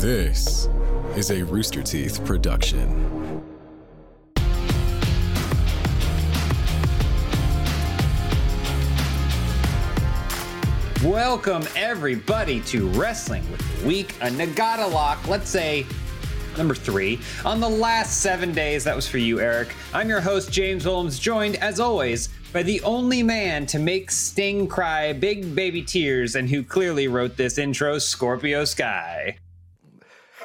This is a Rooster Teeth production. Welcome everybody to Wrestling with the Week, a Nagata lock, let's say number three. On the last seven days, that was for you, Eric. I'm your host, James Williams, joined as always by the only man to make Sting cry big baby tears and who clearly wrote this intro, Scorpio Sky.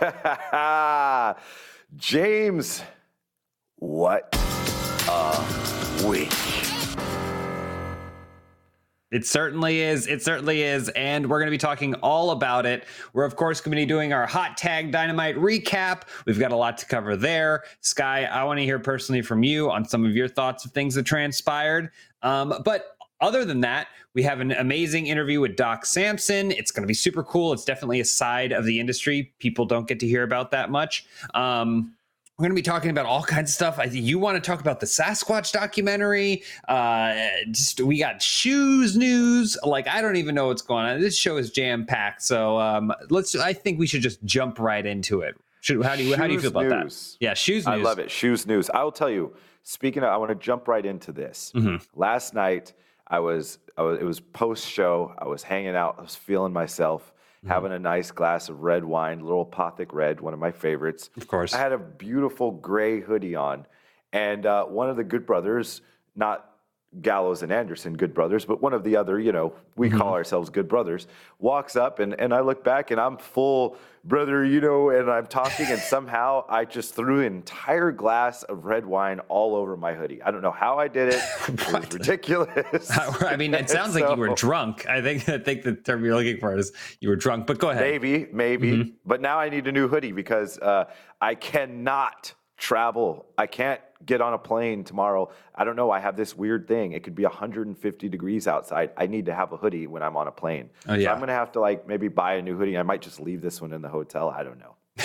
James, what a week. It certainly is. It certainly is. And we're going to be talking all about it. We're, of course, going to be doing our hot tag dynamite recap. We've got a lot to cover there. Sky, I want to hear personally from you on some of your thoughts of things that transpired. Um, but other than that, we have an amazing interview with Doc Sampson. It's going to be super cool. It's definitely a side of the industry people don't get to hear about that much. Um, we're going to be talking about all kinds of stuff. I think you want to talk about the Sasquatch documentary. Uh, just we got shoes news. Like I don't even know what's going on. This show is jam packed. So um, let's. I think we should just jump right into it. Should, how do you how do you feel about news. that? Yeah, shoes news. I love it. Shoes news. I will tell you. Speaking of, I want to jump right into this. Mm-hmm. Last night, I was, I was. It was post show. I was hanging out. I was feeling myself. Mm-hmm. Having a nice glass of red wine, little Apothic Red, one of my favorites. Of course. I had a beautiful gray hoodie on, and uh, one of the Good Brothers, not Gallows and Anderson Good Brothers, but one of the other, you know, we Mm-hmm. call ourselves Good Brothers, walks up and, and I look back and I'm full, brother, you know, and I'm talking and somehow I just threw an entire glass of red wine all over my hoodie. I don't know how I did it. It was ridiculous. I mean, it sounds like you were drunk. I think I think the term you're looking for is you were drunk. But go ahead. Maybe, maybe. Mm-hmm. But now I need a new hoodie because uh, I cannot travel. I can't get on a plane tomorrow. I don't know. I have this weird thing. It could be 150 degrees outside. I need to have a hoodie when I'm on a plane. Oh, So yeah. I'm going to have to like maybe buy a new hoodie. I might just leave this one in the hotel. I don't know.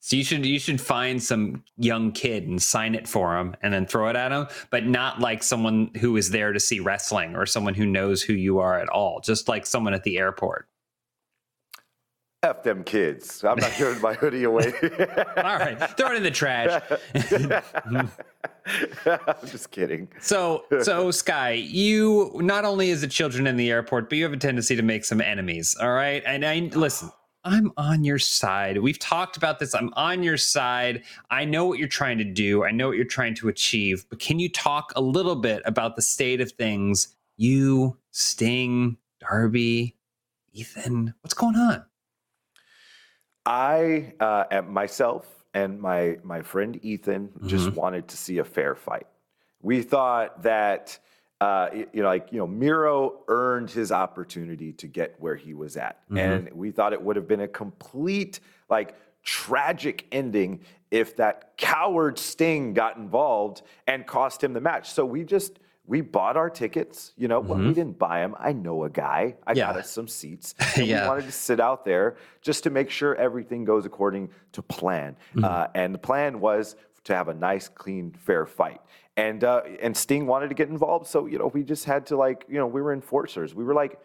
So you should you should find some young kid and sign it for him and then throw it at him, but not like someone who is there to see wrestling or someone who knows who you are at all. Just like someone at the airport. F them kids. I'm not giving my hoodie away. All right, throw it in the trash. I'm just kidding. So, so Sky, you not only is it children in the airport, but you have a tendency to make some enemies. All right, and I listen. I'm on your side. We've talked about this. I'm on your side. I know what you're trying to do. I know what you're trying to achieve. But can you talk a little bit about the state of things? You, Sting, Darby, Ethan. What's going on? I uh, myself and my my friend Ethan just Mm-hmm. wanted to see a fair fight. We thought that uh, you know, like you know, Miro earned his opportunity to get where he was at, Mm-hmm. and we thought it would have been a complete like tragic ending if that coward Sting got involved and cost him the match. So we just we bought our tickets. You know, well, we didn't buy them. I know a guy. I got Mm-hmm. Us some seats. Yeah. We wanted to sit out there just to make sure everything goes according to plan. Mm-hmm. Uh, and the plan was to have a nice, clean, fair fight. And uh, and Sting wanted to get involved, so you know we just had to like you know we were enforcers. We were like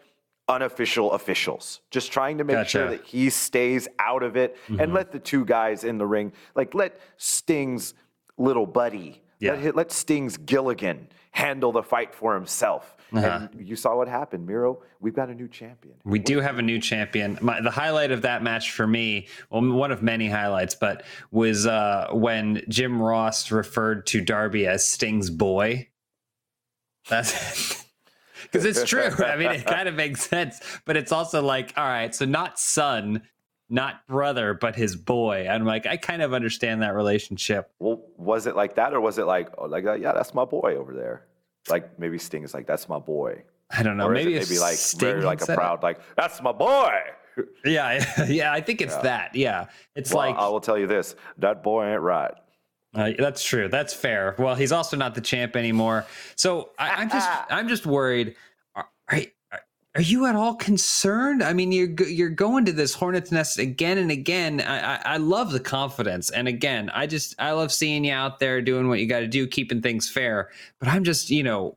unofficial officials, just trying to make sure that he stays out of it Mm-hmm. and let the two guys in the ring like let Sting's little buddy, Yeah. let, let Sting's Gilligan handle the fight for himself. Uh-huh. And you saw what happened, Miro. We've got a new champion. We do have a new champion. My, the highlight of that match for me, well, one of many highlights, but was uh, when Jim Ross referred to Darby as Sting's boy. That's because it's true. I mean, it kind of makes sense, but it's also like, all right, so not son, not brother, but his boy. I'm like, I kind of understand that relationship. Well, was it like that, or was it like, oh, like, uh, yeah, that's my boy over there? Like maybe Sting is like, that's my boy, I don't know. or maybe is it maybe like Sting very like a it. proud, like that's my boy. Yeah, yeah. I think it's that. Yeah, it's Well, like I will tell you this: that boy ain't right. Uh, that's true. That's fair. Well, he's also not the champ anymore. So I, I'm just I'm just worried. Are, are, you at all concerned? I mean, you're you're going to this hornet's nest again and again. I, I I love the confidence, and again, I just I love seeing you out there doing what you got to do, keeping things fair. But I'm just you know,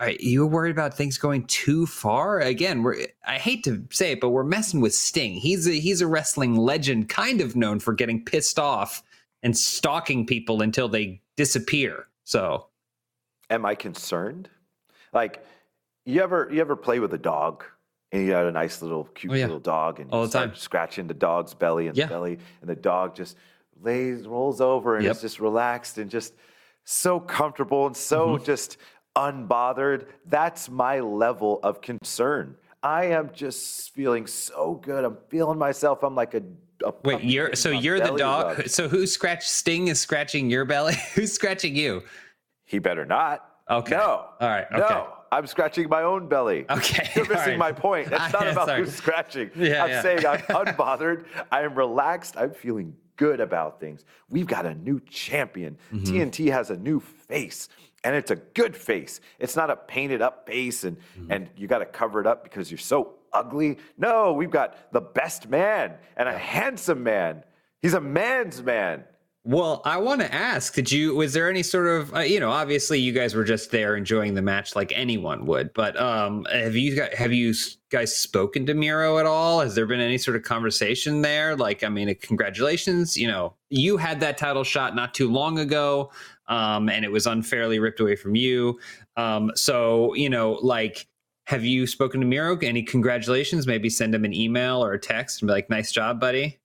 Are you worried about things going too far? Again, we're I hate to say it, but we're messing with Sting. He's a he's a wrestling legend, kind of known for getting pissed off and stalking people until they disappear. So Am I concerned? Like, you ever you ever play with a dog and you had a nice little cute Oh, yeah. little dog and you All the start time. scratching the dog's belly and Yeah. the belly and the dog just lays rolls over and Yep. is just relaxed and just so comfortable and so Mm-hmm. just unbothered. That's my level of concern. I am just feeling so good. I'm feeling myself. I'm like a, a wait, you're so you're the dog. So who scratched Sting is scratching your belly? Who's scratching you? He better not. Okay. No. All right, okay. No. I'm scratching my own belly. Okay, You're missing right. my point. It's not about sorry. who's scratching. Yeah, I'm yeah. saying I'm unbothered. I am relaxed. I'm feeling good about things. We've got a new champion. Mm-hmm. TNT has a new face. And it's a good face. It's not a painted up face and, Mm-hmm. and you got to cover it up because you're so ugly. No, we've got the best man and a handsome man. He's a man's man. Well, I want to ask, did you was there any sort of uh, you know, obviously you guys were just there enjoying the match like anyone would, but um have you got have you guys spoken to Miro at all? Has there been any sort of conversation there? Like I mean, congratulations, you know, you had that title shot not too long ago um and it was unfairly ripped away from you. Um so, you know, like have you spoken to Miro? Any congratulations? Maybe send him an email or a text and be like, "Nice job, buddy."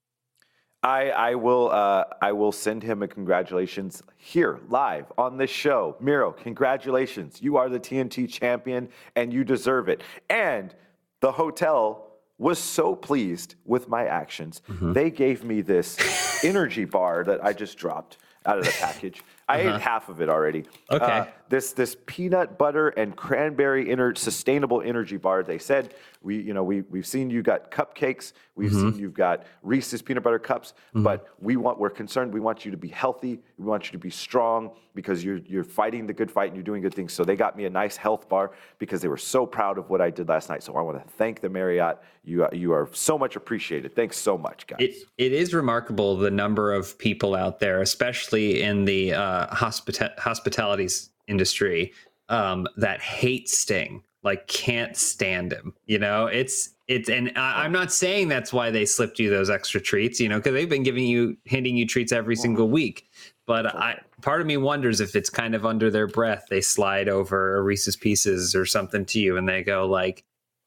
I, I will uh, I will send him a congratulations here live on this show. Miro, congratulations! You are the TNT champion, and you deserve it. And the hotel was so pleased with my actions. They gave me this energy bar that I just dropped out of the package. I ate half of it already. Okay. Uh, this this peanut butter and cranberry ener- sustainable energy bar. They said we you know we we've seen you got cupcakes, we've Mm-hmm. seen you've got Reese's peanut butter cups, but we want we're concerned. We want you to be healthy. We want you to be strong because you're you're fighting the good fight and you're doing good things. So they got me a nice health bar because they were so proud of what I did last night. So I want to thank the Marriott. You are, you are so much appreciated. Thanks so much, guys. It it is remarkable the number of people out there, especially in the uh, hospita- hospitality industry, um, that hate Sting, like can't stand him. You know, it's it's, and I, I'm not saying that's why they slipped you those extra treats. You know, because they've been giving you handing you treats every single week. But I, part of me wonders if it's kind of under their breath. They slide over a Reese's Pieces or something to you, and they go like,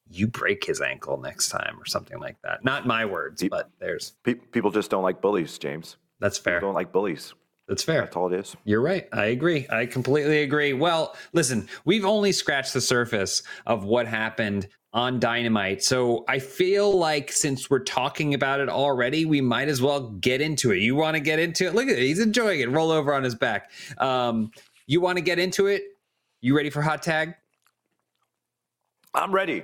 "You break his ankle next time" or something like that. Not my words, but theirs. Pe- people just don't like bullies, James. That's fair. People don't like bullies. That's fair. That's all it is. You're right. I agree. I completely agree. Well, listen, we've only scratched the surface of what happened on Dynamite. So I feel like since we're talking about it already, we might as well get into it. You want to get into it? Look at it. He's enjoying it. Roll over on his back. Um, you want to get into it? You ready for hot tag? I'm ready.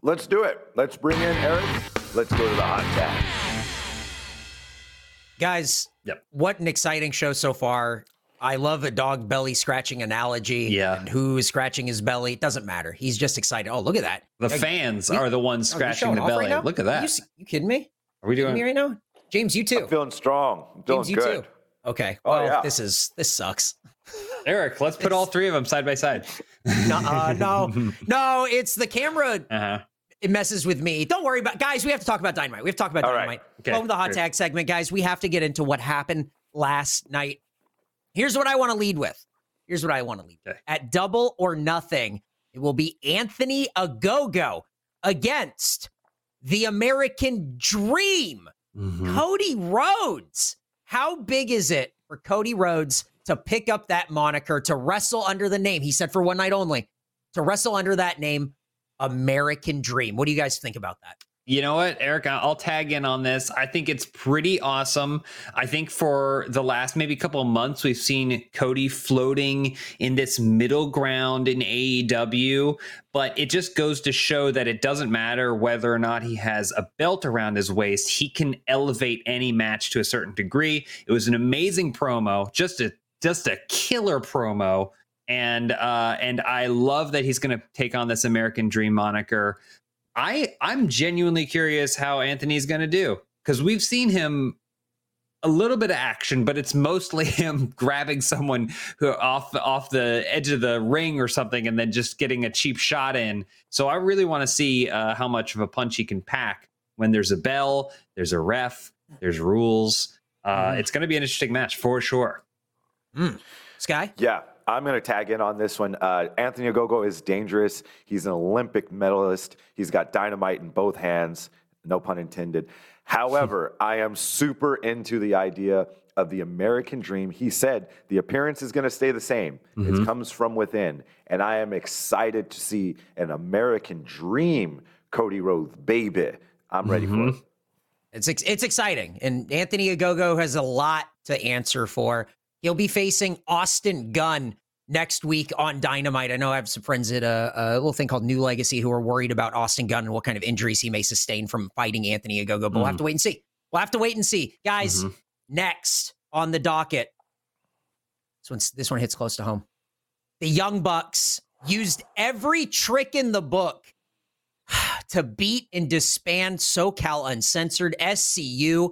Let's do it. Let's bring in Eric. Let's go to the hot tag. Guys, Yep. what an exciting show so far. I love a dog belly scratching analogy. Yeah. And who is scratching his belly? It doesn't matter. He's just excited. Oh, look at that. The Yeah, fans we- are the ones scratching the belly. right? Look at Are that. You, s- you kidding me? Are we Kidding doing? me right now? James, you too. I'm Feeling strong. I'm feeling James, you good. too. Okay. Oh, Well, yeah. this is this sucks. Eric, let's put all three of them side by side. No, uh, no, no. It's the camera. Uh-huh. It messes with me. Don't worry about guys. We have to talk about dynamite. We have to talk about All right. dynamite. Okay, Welcome to the hot great. tag segment, guys. We have to get into what happened last night. Here's what I want to lead with. Here's what I want to lead. with. Okay. At double or nothing, it will be Anthony Ogogo against the American Dream. Mhm. Cody Rhodes. How big is it for Cody Rhodes to pick up that moniker, to wrestle under the name? He said for one night only, to wrestle under that name, American Dream. What do you guys think about that? You know what, Eric? I'll tag in on this. I think it's pretty awesome. I think for the last maybe couple of months, we've seen Cody floating in this middle ground in AEW, but it just goes to show that it doesn't matter whether or not he has a belt around his waist. He can elevate any match to a certain degree. It was an amazing promo, just a just a killer promo. And uh, and I love that he's going to take on this American Dream moniker. I I'm genuinely curious how Anthony's going to do because we've seen him a little bit of action, but it's mostly him grabbing someone who off off the edge of the ring or something, and then just getting a cheap shot in. So I really want to see uh, how much of a punch he can pack when there's a bell, there's a ref, there's rules. Uh, Mm. It's going to be an interesting match for sure. Sky? Yeah, I'm going to tag in on this one. Uh, Anthony Ogogo is dangerous. He's an Olympic medalist. He's got dynamite in both hands, no pun intended. However, I am super into the idea of the American dream. He said the appearance is going to stay the same. It comes from within. And I am excited to see an American dream Cody Rhodes, baby. I'm ready for it. It's it's exciting, and Anthony Ogogo has a lot to answer for. He'll be facing Austin Gunn next week on Dynamite. I know I have some friends at a, a little thing called New Legacy who are worried about Austin Gunn and what kind of injuries he may sustain from fighting Anthony Ogogo. But we'll have to wait and see. We'll have to wait and see, guys. Mhm. Next on the docket, this one's this one hits close to home. The Young Bucks used every trick in the book to beat and disband SoCal Uncensored, SCU,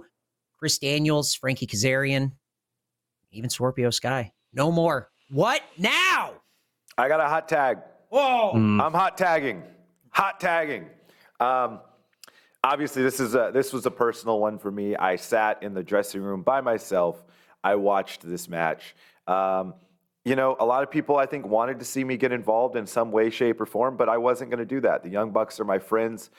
Chris Daniels, Frankie Kazarian, even Scorpio Sky. No more. What now? I got a hot tag. Whoa. Mm. I'm hot tagging. Hot tagging. Um, obviously, this is a, this was a personal one for me. I sat in the dressing room by myself. I watched this match. Um, you know, a lot of people I think wanted to see me get involved in some way, shape, or form, but I wasn't going to do that. The Young Bucks are my friends.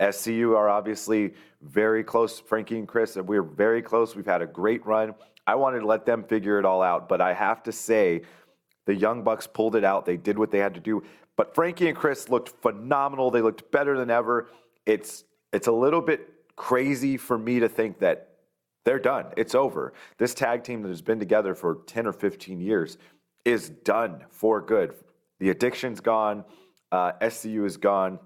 SCU are obviously very close. Frankie and Chris, and we're very close. We've had a great run. I wanted to let them figure it all out, but I have to say, the Young Bucks pulled it out. They did what they had to do. But Frankie and Chris looked phenomenal. They looked better than ever. It's it's a little bit crazy for me to think that they're done. It's over. This tag team that has been together for 10 or 15 years is done for good. The addiction's gone. Uh, SCU is gone.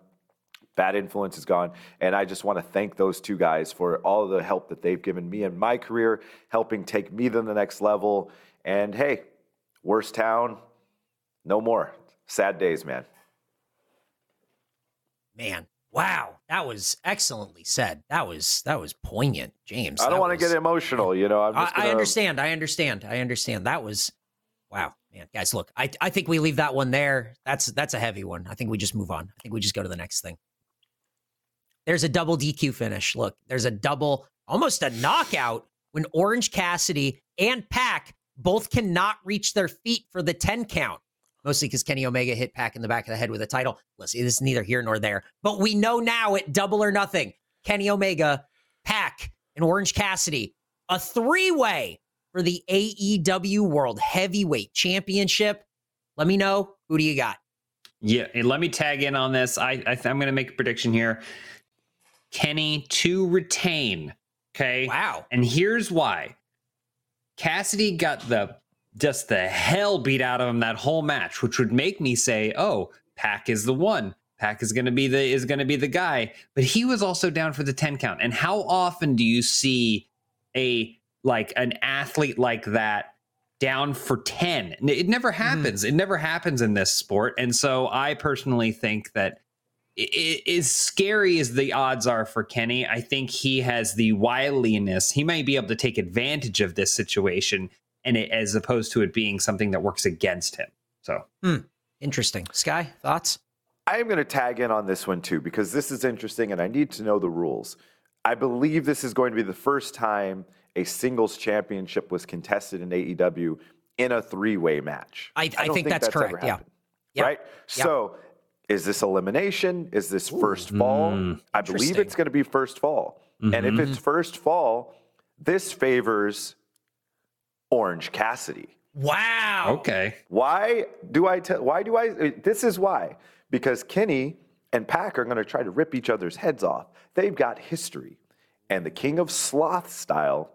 Bad influence is gone. And I just want to thank those two guys for all the help that they've given me in my career, helping take me to the next level. And hey, worst town, no more. Sad days, man. Man. Wow. That was excellently said. That was that was poignant, James. I don't want to get emotional, you know. I'm I, just I gonna, understand. I understand. I understand. That was wow, man. Guys, look, I I think we leave that one there. That's that's a heavy one. I think we just move on. I think we just go to the next thing. There's a double DQ finish. Look, there's a double, almost a knockout when Orange Cassidy and Pac both cannot reach their feet for the 10 count. Mostly because Kenny Omega hit Pac in the back of the head with a title. Listen, this is neither here nor there. But we know now at double or nothing, Kenny Omega, Pac, and Orange Cassidy, a three-way for the AEW World Heavyweight Championship. Let me know. Who do you got? Yeah, and let me tag in on this. I, I I'm going to make a prediction here. Kenny to retain. Okay. Wow. And here's why. Cassidy got the just the hell beat out of him that whole match, which would make me say, "Oh, Pac is the one. Pac is going to be the is going to be the guy." But he was also down for the 10 count. And how often do you see a like an athlete like that down for 10? It never hmm. happens. It never happens in this sport. And so I personally think that i- i- as scary as the odds are for Kenny, I think he has the wiliness. He might be able to take advantage of this situation, and it, as opposed to it being something that works against him. So hmm. Interesting. Sky, thoughts? I am going to tag in on this one too because this is interesting and I need to know the rules. I believe this is going to be the first time a singles championship was contested in AEW in a three-way match. I- I don't think that's ever correct, yeah. happened, Yeah. Right? So, is this elimination? Is this first fall? Mm. I believe it's going to be first fall. And if it's first fall, this favors Orange Cassidy. Wow. okay, Why do I tell? Why do I? This is why. Because Kenny and Pac are going to try to rip each other's heads off. They've got history, and the King of Sloth style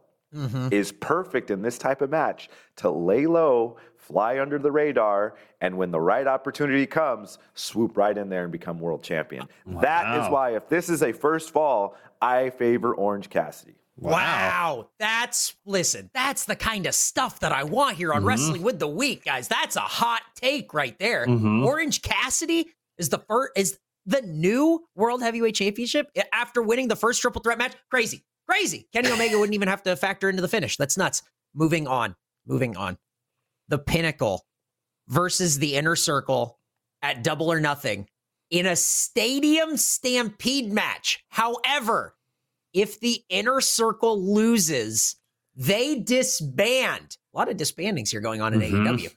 is perfect in this type of match to lay low, fly under the radar, and when the right opportunity comes, swoop right in there and become world champion. That is why, if this is a first fall, I favor Orange Cassidy. Wow. That's listen, that's the kind of stuff that I want here on Wrestling with the Week, guys. That's a hot take right there. Mhm. Orange Cassidy is the first is the new World Heavyweight Championship after winning the first triple threat match. Crazy. Crazy. Kenny Omega wouldn't even have to factor into the finish. That's nuts. Moving on. Moving on. The pinnacle versus the inner circle at double or nothing in a stadium stampede match. However, if the inner circle loses, they disband. A lot of disbandings here going on in Mhm. AEW.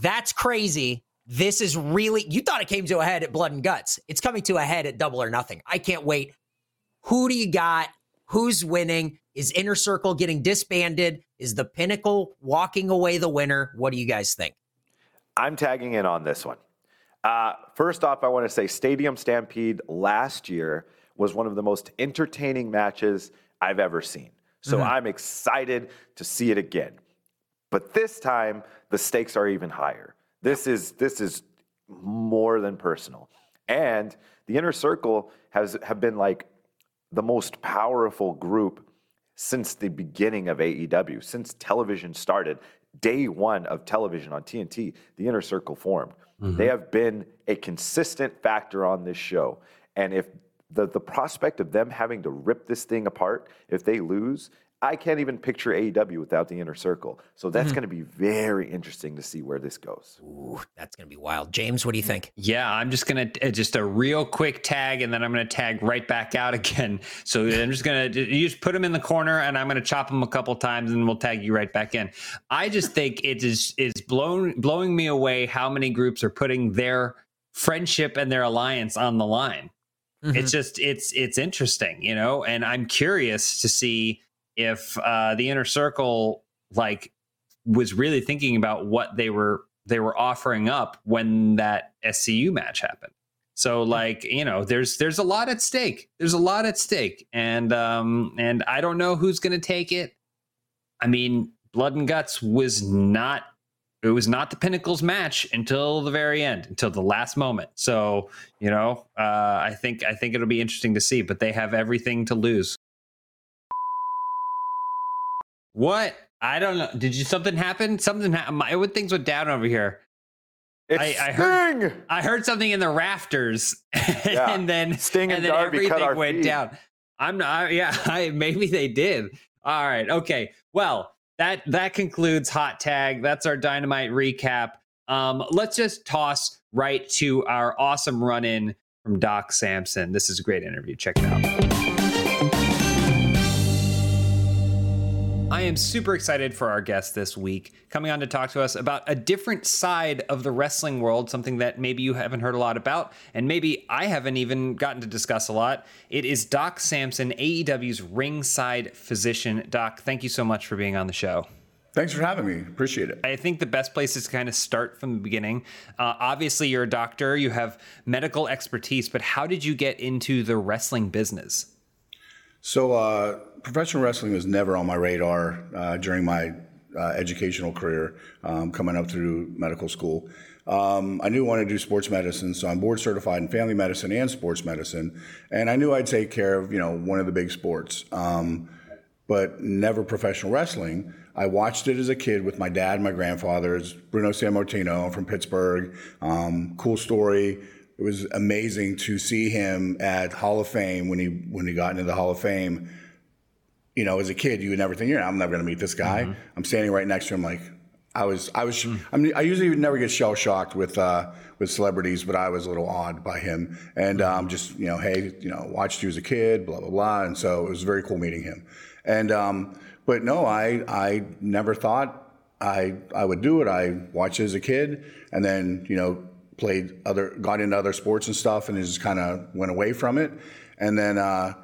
That's crazy. This is really, you thought it came to a head at Blood and Guts. It's coming to a head at Double or Nothing. I can't wait. Who do you got? Who's winning? Is Inner Circle getting disbanded? Is the Pinnacle walking away the winner? What do you guys think? I'm tagging in on this one. Uh, first off, I want to say Stadium Stampede last year was one of the most entertaining matches I've ever seen. So I'm excited to see it again. But this time, the stakes are even higher. This is this is more than personal. And the inner circle has have been like the most powerful group since the beginning of AEW, since television started, day one of television on TNT, the inner circle formed. Mm-hmm. They have been a consistent factor on this show. And if the, the prospect of them having to rip this thing apart, if they lose, I can't even picture AEW without the inner circle. So that's going to be very interesting to see where this goes. Ooh, that's going to be wild. James, what do you think? Yeah, I'm just gonna uh, just a real quick tag, and then I'm gonna tag right back out again. So I'm just gonna you just put them in the corner, and I'm gonna chop them a couple times, and we'll tag you right back in. I just think it is is blown blowing me away how many groups are putting their friendship and their alliance on the line. It's just it's it's interesting, you know, and I'm curious to see if uh, the inner circle like was really thinking about what they were they were offering up when that SCU match happened. So like, you know, there's there's a lot at stake. There's a lot at stake. And um and I don't know who's going to take it. I mean, Blood and Guts was not it was not the Pinnacles match until the very end, until the last moment. So, you know, uh I think I think it'll be interesting to see, but they have everything to lose. What? I don't know. Did you something happen? Something happened. My things went down over here. It's I- I heard- Sting! I heard something in the rafters, Yeah. and then Sting and then Darby everything went feed. down. I'm not. Yeah, I, maybe they did. All right. Okay. Well, that that concludes hot tag. That's our dynamite recap. Um, let's just toss right to our awesome run in from Doc Sampson. This is a great interview. Check it out. I am super excited for our guest this week, coming on to talk to us about a different side of the wrestling world, something that maybe you haven't heard a lot about, and maybe I haven't even gotten to discuss a lot. It is Doc Sampson, AEW's ringside physician. Doc, thank you so much for being on the show. Thanks for having me. Appreciate it. I think the best place is to kind of start from the beginning. Uh, obviously, you're a doctor, you have medical expertise, but how did you get into the wrestling business? So, uh, professional wrestling was never on my radar uh, during my uh, educational career, um, coming up through medical school. Um, I knew I wanted to do sports medicine, so I'm board certified in family medicine and sports medicine, and I knew I'd take care of you know one of the big sports, um, but never professional wrestling. I watched it as a kid with my dad, my grandfather, Bruno Sammartino from Pittsburgh. Um, cool story. It was amazing to see him at Hall of Fame when he when he got into the Hall of Fame. You know, as a kid, you would never think, "Yeah, I'm never going to meet this guy." I'm standing right next to him, like I was. I was. I mean, I usually never get shell shocked with uh, with celebrities, but I was a little awed by him, and um, just you know, hey, you know, watched you as a kid, blah blah blah, and so it was very cool meeting him. And um, but no, I I never thought I I would do it. I watched it as a kid, and then you know played other, got into other sports and stuff, and just kind of went away from it. And then uh,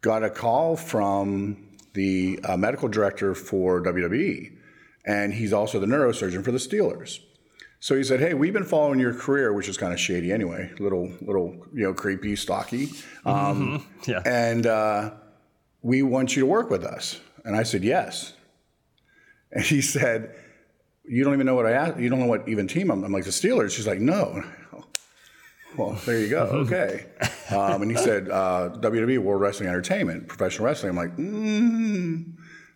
got a call from the uh, medical director for WWE, and he's also the neurosurgeon for the Steelers. So he said, "Hey, we've been following your career, which is kind of shady anyway, little, little, you know, creepy, stocky, um, Yeah. and uh, we want you to work with us." And I said, "Yes." And he said, "You don't even know what I asked. You don't know what even team I'm." I'm like, "The Steelers." She's like, "No." Well, there you go. Okay. Um, and he said, uh, WWE World Wrestling Entertainment, professional wrestling. I'm like, mm,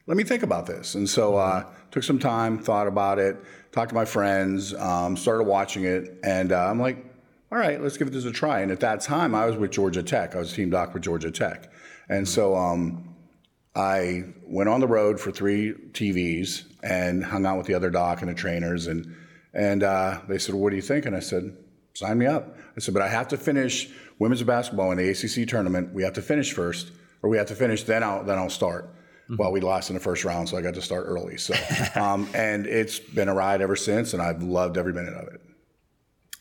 let me think about this. And so uh, took some time, thought about it, talked to my friends, um, started watching it, and uh, I'm like, all right, let's give this a try. And at that time, I was with Georgia Tech. I was team doc with Georgia Tech, and so um, I went on the road for three TVs and hung out with the other doc and the trainers, and and uh, they said, "What do you think?" And I said, "Sign me up." I said, "But I have to finish women's basketball in the ACC tournament. We have to finish first, or we have to finish. Then I'll then I'll start." Mm-hmm. Well, we lost in the first round, so I got to start early. So, um, and it's been a ride ever since, and I've loved every minute of it.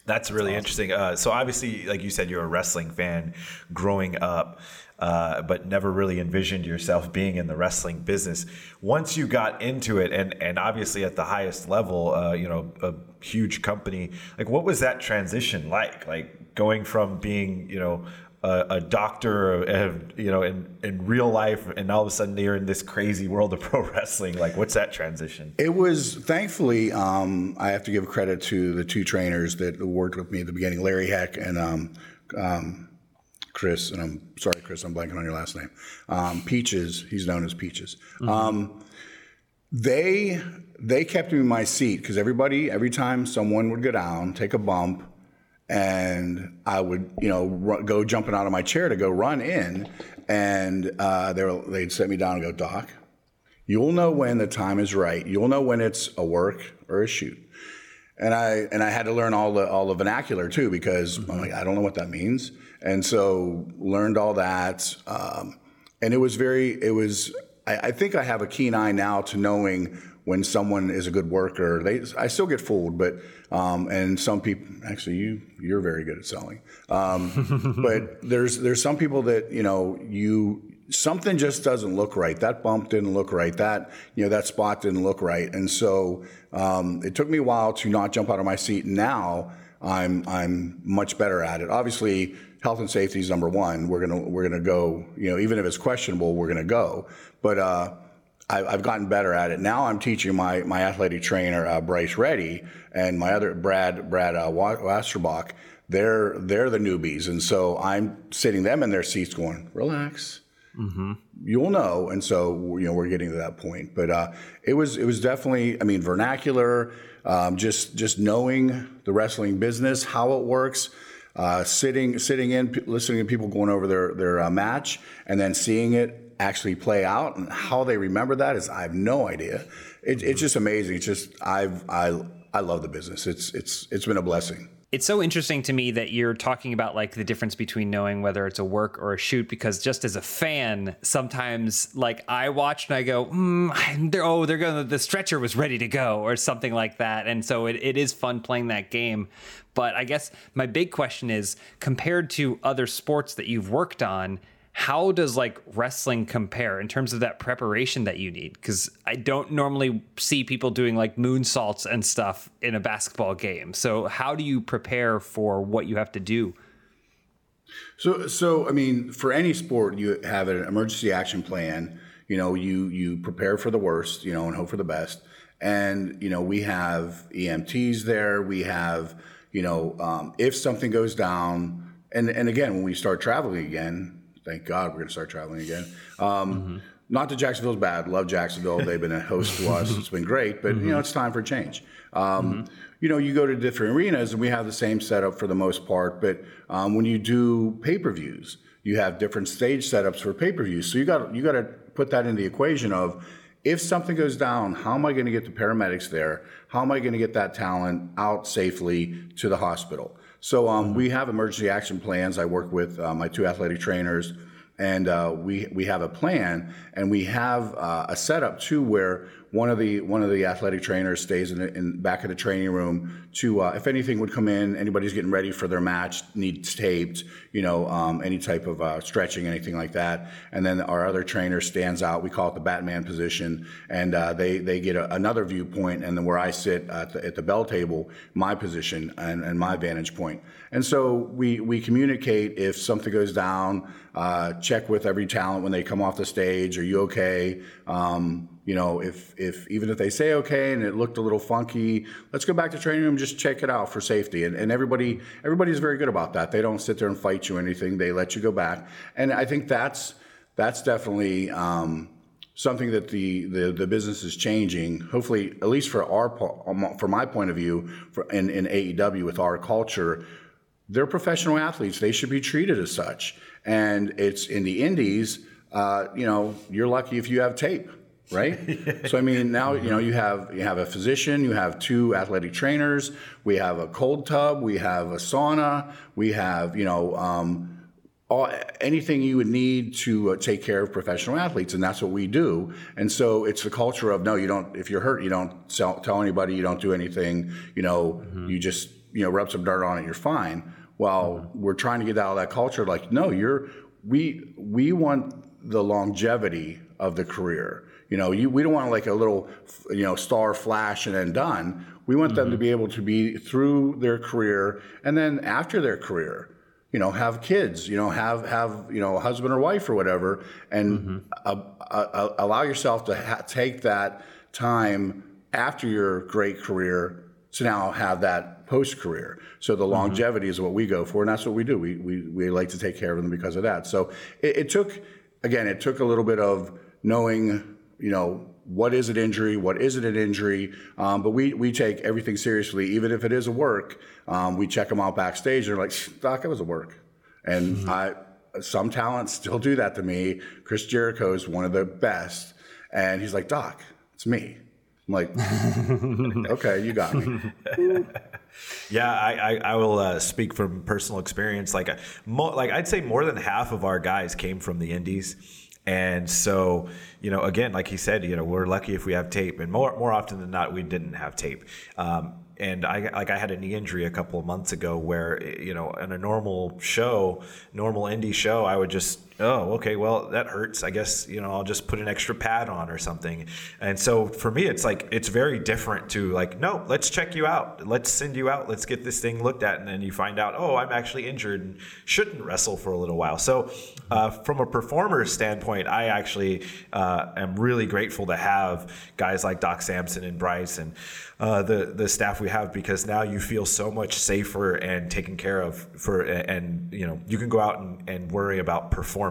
That's really awesome. interesting. Uh, so obviously, like you said, you're a wrestling fan growing up, uh, but never really envisioned yourself being in the wrestling business. Once you got into it, and and obviously at the highest level, uh, you know, a huge company. Like, what was that transition like? Like going from being, you know, a, a doctor, uh, you know, in, in real life, and all of a sudden you're in this crazy world of pro wrestling. Like, what's that transition? It was thankfully, um, I have to give credit to the two trainers that worked with me at the beginning, Larry Heck and um, um, Chris. And I'm sorry, Chris, I'm blanking on your last name. Um, Peaches, he's known as Peaches. Mm-hmm. Um, they they kept me in my seat because everybody, every time someone would go down, take a bump and I would, you know, go jumping out of my chair to go run in, and uh, they were, they'd set me down and go, Doc, you'll know when the time is right. You'll know when it's a work or a shoot. And I and I had to learn all the all the vernacular too because mm-hmm. I'm like I don't know what that means, and so learned all that. Um, and it was very it was I, I think I have a keen eye now to knowing when someone is a good worker. They, I still get fooled, but um, and some people actually you you're very good at selling. Um, but there's there's some people that you know you something just doesn't look right. That bump didn't look right. That you know that spot didn't look right, and so um, it took me a while to not jump out of my seat. Now I'm I'm much better at it. Obviously, health and safety is number one. We're gonna we're gonna go. You know, even if it's questionable, we're gonna go. But uh, I, have gotten better at it. Now I'm teaching my, my athletic trainer, uh, Bryce Reddy, and my other Brad Brad uh, Wasterbach. They're they're the newbies, and so I'm sitting them in their seats, going, "Relax, mm-hmm. you'll know." And so you know we're getting to that point. But uh, it was it was definitely, I mean, vernacular, um, just just knowing the wrestling business, how it works. Uh, sitting sitting in, p- listening to people going over their their uh, match, and then seeing it actually play out and how they remember that is I have no idea. It, it's just amazing. It's just I've I I love the business. It's it's it's been a blessing. It's so interesting to me that you're talking about like the difference between knowing whether it's a work or a shoot because just as a fan, sometimes like I watch and I go, mm, they're, oh, they're going the stretcher was ready to go or something like that, and so it, it is fun playing that game. But I guess my big question is compared to other sports that you've worked on how does like wrestling compare in terms of that preparation that you need? Because i don't normally see people doing like moonsaults and stuff in a basketball game. So how do you prepare for what you have to do? So so i mean for any sport you have an emergency action plan. You know you you prepare for the worst you know and hope for the best. And you know we have emts there. We have you know um, if something goes down and and again when we start traveling again thank God we're going to start traveling again. Um, mm-hmm. Not that Jacksonville's bad. Love Jacksonville. They've been a host to us. It's been great, but mm-hmm. you know it's time for change. Um, mm-hmm. You know, you go to different arenas and we have the same setup for the most part. But um, when you do pay per views, you have different stage setups for pay per views. So you got you got to put that in the equation of if something goes down, how am I going to get the paramedics there? How am I going to get that talent out safely to the hospital? So um, we have emergency action plans. I work with uh, my two athletic trainers, and uh, we we have a plan, and we have uh, a setup too where one of the one of the athletic trainers stays in, the, in back of the training room to uh, if anything would come in, anybody's getting ready for their match, needs taped, you know, um, any type of uh, stretching, anything like that, and then our other trainer stands out. We call it the Batman position, and uh, they they get a, another viewpoint, and then where I sit at the, at the bell table, my position and, and my vantage point, and so we we communicate if something goes down. Uh, check with every talent when they come off the stage. Are you okay? Um, you know, if if even if they say okay and it looked a little funky, let's go back to training room, just check it out for safety. And, and everybody everybody's very good about that. They don't sit there and fight you or anything. They let you go back. And I think that's that's definitely um, something that the, the the business is changing. Hopefully, at least for our um, from my point of view, for in, in AEW with our culture, they're professional athletes. They should be treated as such. And it's in the indies uh, you know, you're lucky if you have tape, right? so I mean, now you know you have you have a physician, you have two athletic trainers, we have a cold tub, we have a sauna, we have you know. Um, all, anything you would need to uh, take care of professional athletes, and that's what we do. And so it's the culture of no, you don't. If you're hurt, you don't sell, tell anybody. You don't do anything. You know, you just you know rub some dirt on it. You're fine. Well, we're trying to get out of that culture. Like, no, you're we we want the longevity of the career. You know, you, we don't want like a little, you know, star flash and then done. We want them to be able to be through their career and then after their career, you know, have kids, you know, have have you know a husband or wife or whatever, and uh, uh, allow yourself to ha- take that time after your great career to now have that post career. So the longevity is what we go for, and that's what we do. We we we like to take care of them because of that. So it, it took, again, it took a little bit of knowing, you know. What is an injury? What isn't an injury? Um, but we, we take everything seriously, even if it is a work. Um, we check them out backstage. They're like, "Doc, it was a work," and I some talents still do that to me. Chris Jericho is one of the best, and he's like, "Doc, it's me." I'm like, "Okay, you got me." Yeah, I, I, I will uh, speak from personal experience. Like, uh, mo- like I'd say more than half of our guys came from the Indies, and so you know, again, like he said, you know, we're lucky if we have tape, and more more often than not, we didn't have tape. Um, and I like I had a knee injury a couple of months ago where you know in a normal show, normal indie show, I would just oh okay well that hurts I guess you know I'll just put an extra pad on or something. And so for me it's like it's very different to like no let's check you out let's send you out let's get this thing looked at and then you find out oh I'm actually injured and shouldn't wrestle for a little while. So uh, from a performer standpoint, I actually uh, am really grateful to have guys like Doc Sampson and Bryce and uh, the the staff we have because now you feel so much safer and taken care of for and you know you can go out and, and worry about performing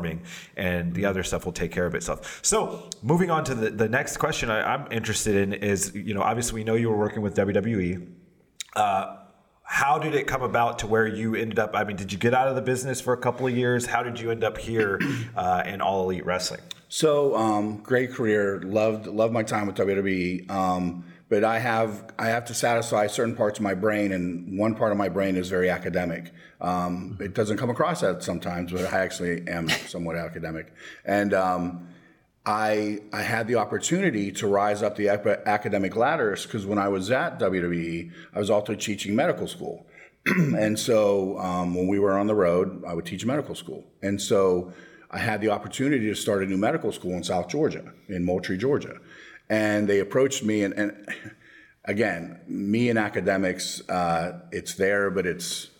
and the other stuff will take care of itself. So moving on to the, the next question I, I'm interested in is you know obviously we know you were working with WWE. Uh, how did it come about to where you ended up? I mean, did you get out of the business for a couple of years? How did you end up here uh, in All Elite Wrestling? So um, great career. Loved loved my time with WWE. Um, but I have I have to satisfy certain parts of my brain, and one part of my brain is very academic. Um, it doesn't come across that sometimes, but I actually am somewhat academic, and um, I I had the opportunity to rise up the academic ladders because when I was at WWE, I was also teaching medical school, and so um, when we were on the road, I would teach medical school, and so I had the opportunity to start a new medical school in South Georgia, in Moultrie, Georgia, and they approached me, and, and again, me and academics, uh, it's there, but it's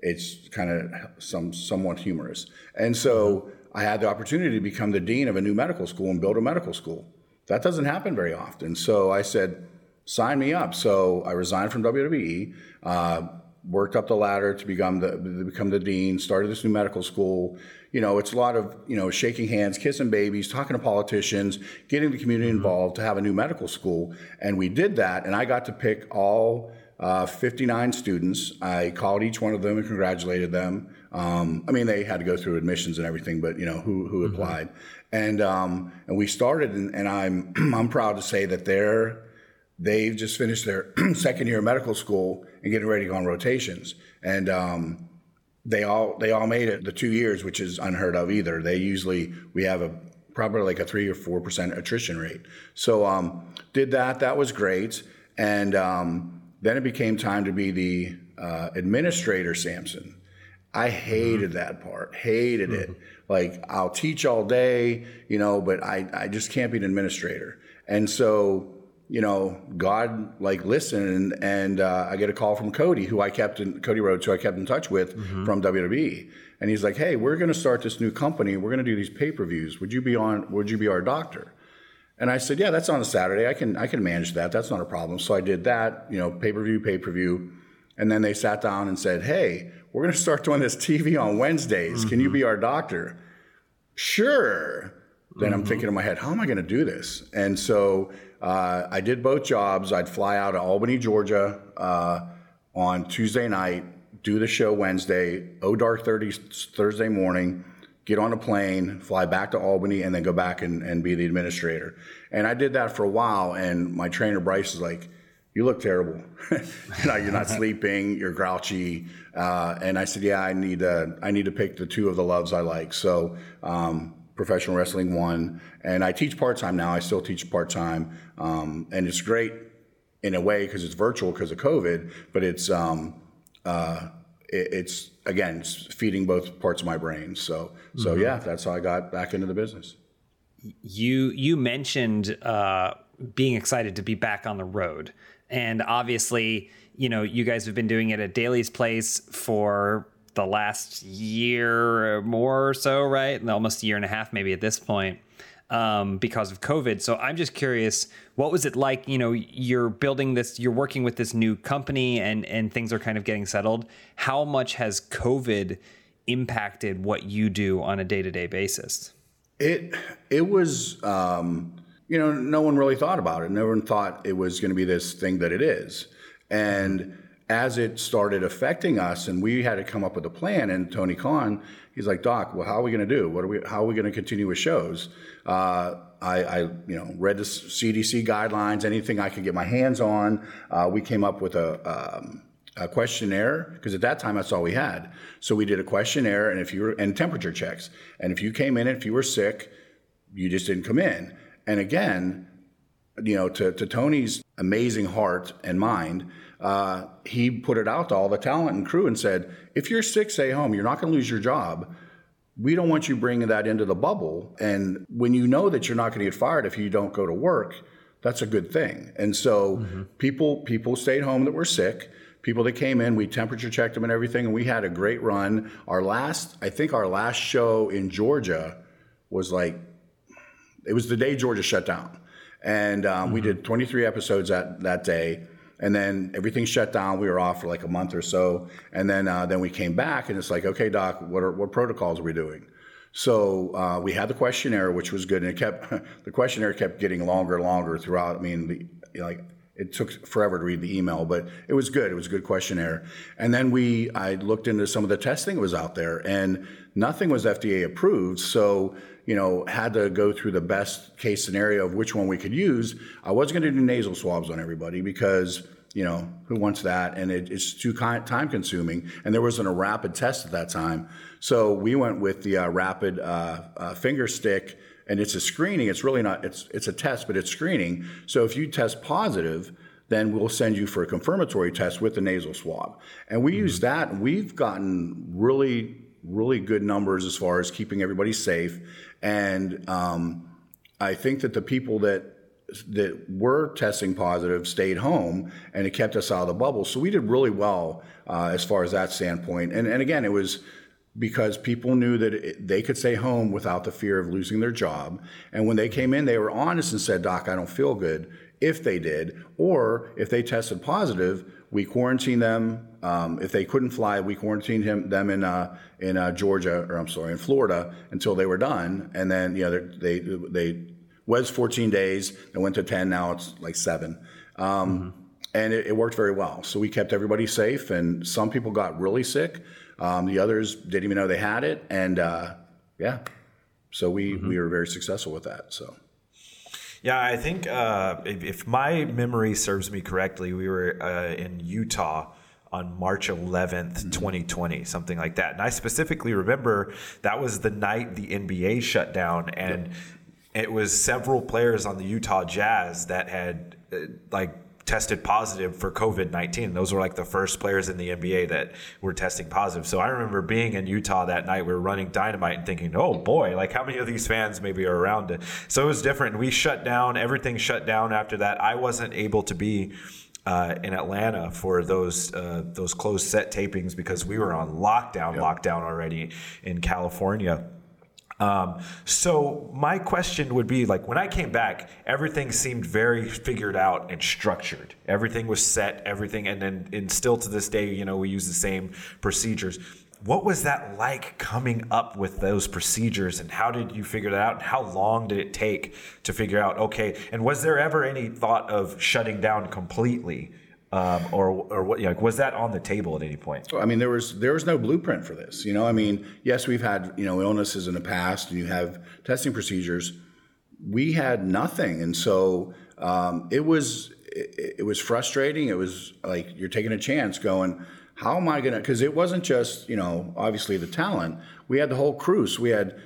it's kind of some somewhat humorous, and so. I had the opportunity to become the dean of a new medical school and build a medical school. That doesn't happen very often. So I said, sign me up. So I resigned from WWE, uh, worked up the ladder to become the to become the dean, started this new medical school. You know, it's a lot of you know shaking hands, kissing babies, talking to politicians, getting the community involved to have a new medical school, and we did that. And I got to pick all uh, 59 students. I called each one of them and congratulated them. Um, I mean, they had to go through admissions and everything, but you know who who applied, and um, and we started, and, and I'm I'm proud to say that they're they've just finished their second year of medical school and getting ready to go on rotations, and um, they all they all made it the two years, which is unheard of either. They usually we have a probably like a three or four percent attrition rate. So um, did that. That was great, and um, then it became time to be the uh, administrator, Samson. I hated that part, hated it. Like I'll teach all day, you know, but I, I just can't be an administrator. And so, you know, God like listened, and, and uh, I get a call from Cody, who I kept in Cody Rhodes, who I kept in touch with mm-hmm. from WWE, and he's like, "Hey, we're going to start this new company. We're going to do these pay per views. Would you be on? Would you be our doctor?" And I said, "Yeah, that's on a Saturday. I can I can manage that. That's not a problem." So I did that, you know, pay per view, pay per view, and then they sat down and said, "Hey, we're going to start doing this TV on Wednesdays. Can you mm-hmm. be our doctor?" Sure. Then I'm mm-hmm. thinking in my head, how am I going to do this? And so uh, I did both jobs. I'd fly out to Albany, Georgia uh, on Tuesday night, do the show Wednesday, O Dark 30 Thursday morning, get on a plane, fly back to Albany, and then go back and, and be the administrator. And I did that for a while. And my trainer Bryce is like, "You look terrible. you know, you're not sleeping. You're grouchy." Uh, and I said, "Yeah, I need to. I need to pick the two of the loves I like." So. Um, professional wrestling one, and I teach part time now. I still teach part time, um, and it's great in a way because it's virtual because of COVID. But it's um, uh, it, it's again it's feeding both parts of my brain. So so Mm-hmm. yeah, that's how I got back into the business. you you mentioned uh, being excited to be back on the road, and obviously, you know, you guys have been doing it at Daly's Place for the last year or more or so, right? And almost a year and a half, maybe at this point, um, because of COVID. So I'm just curious, what was it like? You know, you're building this, you're working with this new company, and and things are kind of getting settled. How much has COVID impacted what you do on a day to day basis? It it was um, you know no one really thought about it. No one thought it was going to be this thing that it is. And as it started affecting us, and we had to come up with a plan. And Tony Khan, he's like, Doc, well, how are we going to do? What are we? How are we going to continue with shows? Uh, I, I, you know, read the CDC guidelines. Anything I could get my hands on. Uh, we came up with a. Um, a questionnaire because at that time that's all we had. So we did a questionnaire, and if you were and temperature checks, and if you came in, if you were sick, you just didn't come in. And again, you know, to, to Tony's amazing heart and mind, uh, he put it out to all the talent and crew and said, if you're sick, stay home. You're not going to lose your job. We don't want you bringing that into the bubble. And when you know that you're not going to get fired if you don't go to work, that's a good thing. And so people people stayed home that were sick. People that came in, we temperature checked them and everything, and we had a great run. Our last, I think, our last show in Georgia was like it was the day Georgia shut down, and um, we did 23 episodes that that day, and then everything shut down. We were off for like a month or so, and then uh, then we came back, and it's like, okay, doc, what are what protocols are we doing? So uh, we had the questionnaire, which was good, and it kept the questionnaire kept getting longer and longer throughout. I mean, the, like it took forever to read the email, but it was good. It was a good questionnaire. And then we, I looked into some of the testing that was out there, and nothing was FDA approved. So, you know, had to go through the best case scenario of which one we could use. I was going to do nasal swabs on everybody because, you know, who wants that? And it, it's too time consuming. And there wasn't a rapid test at that time. So we went with the uh, rapid uh, uh, finger stick and it's a screening. It's really not. It's it's a test, but it's screening. So if you test positive, then we'll send you for a confirmatory test with the nasal swab. And we use that. And we've gotten really really good numbers as far as keeping everybody safe. And um, I think that the people that that were testing positive stayed home, and it kept us out of the bubble. So we did really well uh, as far as that standpoint. And and again, it was because people knew that it, they could stay home without the fear of losing their job. And when they came in, they were honest and said, Doc, I don't feel good, if they did. Or if they tested positive, we quarantined them. Um, if they couldn't fly, we quarantined him, them in, uh, in uh, Georgia, or I'm sorry, in Florida until they were done. And then, you know, they, they was 14 days, they went to 10, now it's like seven. Um, And it, it worked very well. So we kept everybody safe, and some people got really sick. Um, the others didn't even know they had it, and uh, yeah, so we we were very successful with that. So Yeah, I think uh, if, if my memory serves me correctly, we were uh, in Utah on March 11th, 2020, something like that. And I specifically remember that was the night the NBA shut down, and it was several players on the Utah Jazz that had uh, like tested positive for COVID 19. Those were like the first players in the NBA that were testing positive. So I remember being in Utah that night. We were running dynamite and thinking, oh boy, like how many of these fans maybe are around it? So it was different. We shut down, everything shut down after that. I wasn't able to be. Uh, in Atlanta for those uh, those closed set tapings because we were on lockdown, lockdown already in California. Um, so my question would be like when I came back, everything seemed very figured out and structured. Everything was set, everything, and then and still to this day, you know, we use the same procedures. What was that like coming up with those procedures, and how did you figure that out? And how long did it take to figure out? Okay, and was there ever any thought of shutting down completely? Um, or or what? Know, was that on the table at any point? I mean, there was there was no blueprint for this. You know, I mean, yes, we've had you know illnesses in the past, and you have testing procedures. We had nothing, and so um, it was it, it was frustrating. It was like you're taking a chance, going, how am I going to? Because it wasn't just you know obviously the talent. We had the whole crew. So we had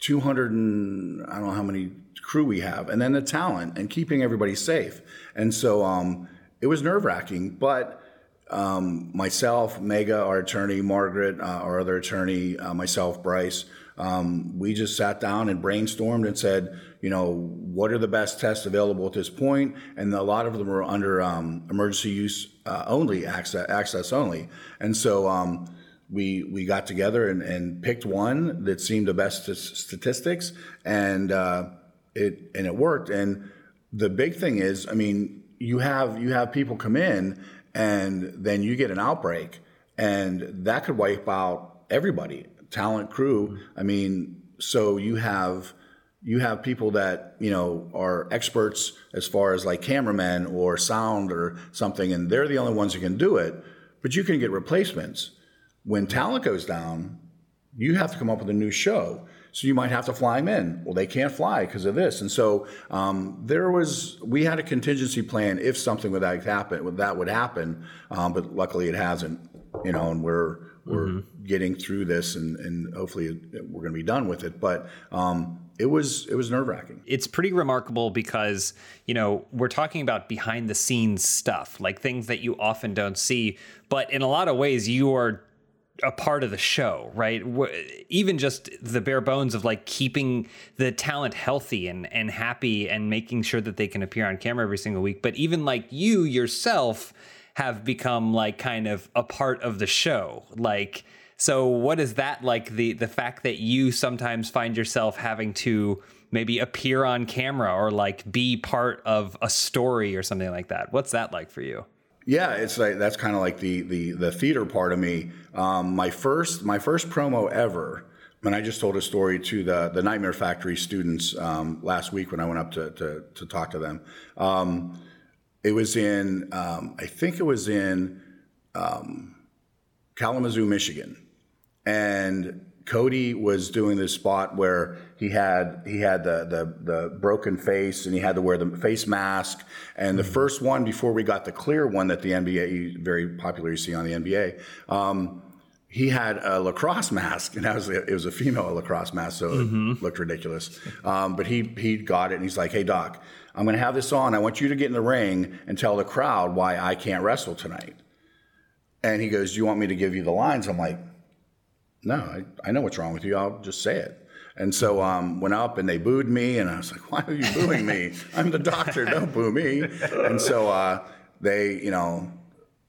200 and I don't know how many crew we have, and then the talent and keeping everybody safe. And so um, it was nerve wracking, but. Um, myself, Megha, our attorney, Margaret, uh, our other attorney, uh, myself, Bryce, um, we just sat down and brainstormed and said, you know, what are the best tests available at this point? And a lot of them are under um, emergency use uh, only, access, access only. And so um, we we got together and, and picked one that seemed the best statistics, and uh, it and it worked. And the big thing is, I mean, you have you have people come in, and then you get an outbreak, and that could wipe out everybody, talent, crew. I mean, so you have you have people that you know are experts as far as like cameramen or sound or something, and they're the only ones who can do it. But you can get replacements when talent goes down, you have to come up with a new show. So you might have to fly them in. Well, they can't fly because of this. And so um, there was, we had a contingency plan if something would that happen, that would happen. Um, but luckily it hasn't, you know, and we're, we're mm-hmm. getting through this and, and hopefully we're going to be done with it. But um, it was it was nerve wracking. It's pretty remarkable because you know we're talking about behind the scenes stuff, like things that you often don't see. But in a lot of ways, you are a part of the show, right? Even just the bare bones of like keeping the talent healthy and and happy and making sure that they can appear on camera every single week. But even like you yourself have become like kind of a part of the show. Like so what is that like the the fact that you sometimes find yourself having to maybe appear on camera or like be part of a story or something like that? What's that like for you? Yeah, it's like that's kind of like the the the theater part of me. Um, my first my first promo ever. And I just told a story to the the Nightmare Factory students um, last week when I went up to to, to talk to them. Um, it was in um, I think it was in um, Kalamazoo, Michigan, and Cody was doing this spot where he had he had the, the the broken face and he had to wear the face mask. And the mm-hmm. first one before we got the clear one that the NBA very popular you see on the NBA. Um, he had a lacrosse mask, and that was it was a female lacrosse mask, so mm-hmm. it looked ridiculous. Um, but he he got it, and he's like, "Hey doc, I'm going to have this on. I want you to get in the ring and tell the crowd why I can't wrestle tonight." And he goes, "Do you want me to give you the lines?" I'm like, no, I, I know what's wrong with you. I'll just say it. And so um, went up and they booed me, and I was like, "Why are you booing me? I'm the doctor. Don't boo me." And so uh, they, you know,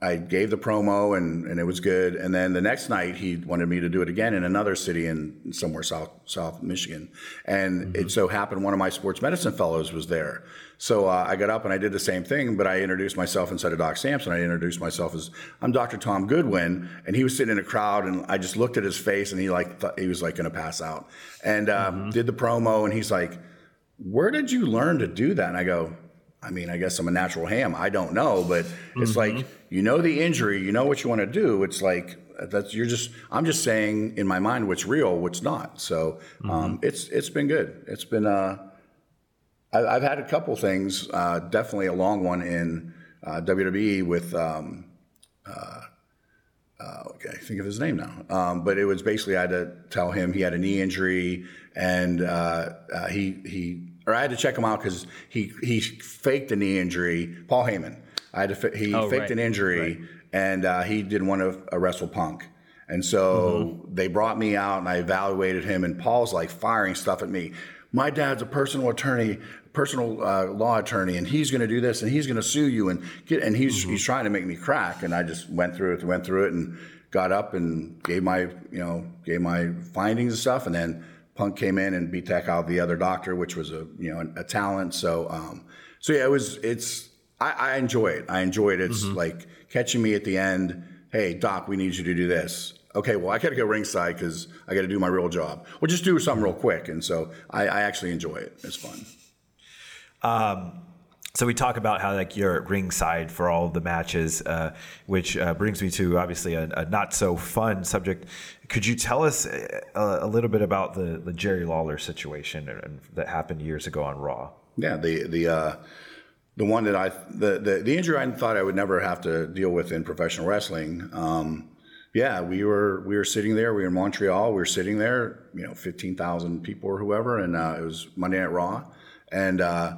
I gave the promo and, and it was good. And then the next night he wanted me to do it again in another city in somewhere south South Michigan. And mm-hmm. it so happened one of my sports medicine fellows was there. So uh, I got up and I did the same thing, but I introduced myself instead of Doc Sampson. I introduced myself as I'm Dr. Tom Goodwin, and he was sitting in a crowd, and I just looked at his face, and he like th- he was like going to pass out, and uh, mm-hmm. did the promo, and he's like, "Where did you learn to do that?" And I go, I mean, I guess I'm a natural ham. I don't know, but it's mm-hmm. like you know the injury, you know what you want to do. It's like that's you're just. I'm just saying in my mind what's real, what's not. So um, mm-hmm. it's it's been good. It's been. Uh, I, I've had a couple things. Uh, definitely a long one in uh, WWE with. Um, uh, uh, okay, think of his name now. Um, but it was basically I had to tell him he had a knee injury and uh, uh, he he or I had to check him out because he he faked a knee injury. Paul Heyman. I had to he oh, faked right. an injury right. and uh, he didn't want to wrestle Punk. And so mm-hmm. they brought me out and I evaluated him and Paul's like firing stuff at me. My dad's a personal attorney, personal uh, law attorney, and he's going to do this and he's going to sue you and get and he's mm-hmm. he's trying to make me crack. And I just went through it, went through it, and got up and gave my you know gave my findings and stuff, and then Punk came in and beat heck out of the other doctor, which was a you know a, a talent. So um, so yeah, it was it's I, I enjoy it. I enjoy it. It's mm-hmm. like catching me at the end. Hey doc, we need you to do this. Okay, well I got to go ringside because I got to do my real job. Well, just do something real quick, and so I, I actually enjoy it. It's fun. Um, So we talk about how like you're ringside for all the matches, uh, which uh, brings me to obviously a, a, not so fun subject. Could you tell us a, uh, a little bit about the, the Jerry Lawler situation that happened years ago on Raw? Yeah, the the uh, the one that I the, the, the injury I thought I would never have to deal with in professional wrestling. Um, yeah, we were we were sitting there. We were in Montreal. We were sitting there. You know, fifteen thousand people or whoever, and uh, it was Monday Night Raw, and uh,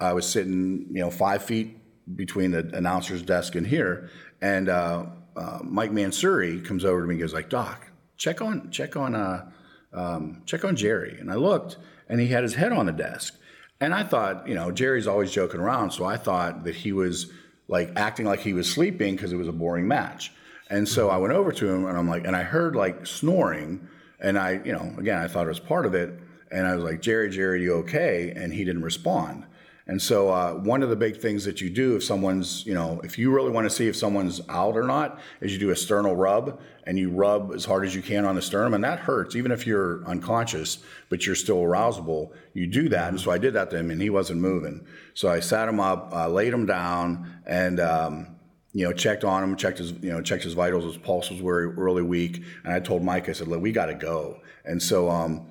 I was sitting, you know, five feet between the announcer's desk and here, and uh, uh, Mike Mansury comes over to me and goes like, "Doc, check on check on uh, um, check on Jerry." And I looked, and he had his head on the desk, and I thought, you know, Jerry's always joking around, so I thought that he was like acting like he was sleeping because it was a boring match. And so I went over to him, and I'm like, and I heard like snoring, and I, you know, again, I thought it was part of it, and I was like, Jerry, Jerry, you okay? And he didn't respond. And so, uh, one of the big things that you do if someone's, you know, if you really want to see if someone's out or not, is you do a sternal rub and you rub as hard as you can on the sternum, and that hurts, even if you're unconscious, but you're still arousable. You do that. And so I did that to him, and he wasn't moving. So I sat him up, uh, laid him down, and, um, you know, checked on him, checked his, you know, checked his vitals. His pulse was very, really weak. And I told Mike, I said, look, we got to go. And so, um,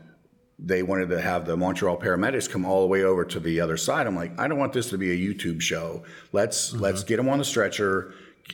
they wanted to have the Montreal paramedics come all the way over to the other side. I'm like, I don't want this to be a YouTube show. Let's mm-hmm. let's get him on the stretcher.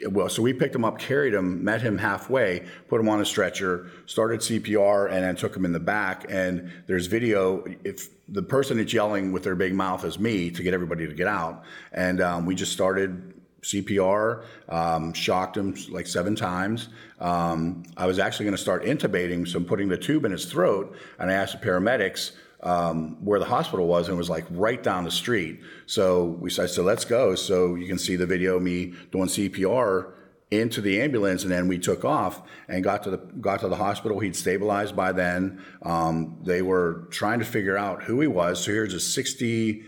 Well, so we picked him up, carried him, met him halfway, put him on a stretcher, started CPR, and then took him in the back. And there's video. If the person that's yelling with their big mouth is me to get everybody to get out, and um, we just started CPR, um, shocked him like seven times. Um, I was actually going to start intubating, so I'm putting the tube in his throat, and I asked the paramedics um, where the hospital was, and it was like right down the street. So we said, so let's go. So you can see the video me doing CPR into the ambulance, and then we took off and got to the got to the hospital. He'd stabilized by then. Um, they were trying to figure out who he was. So here's a 60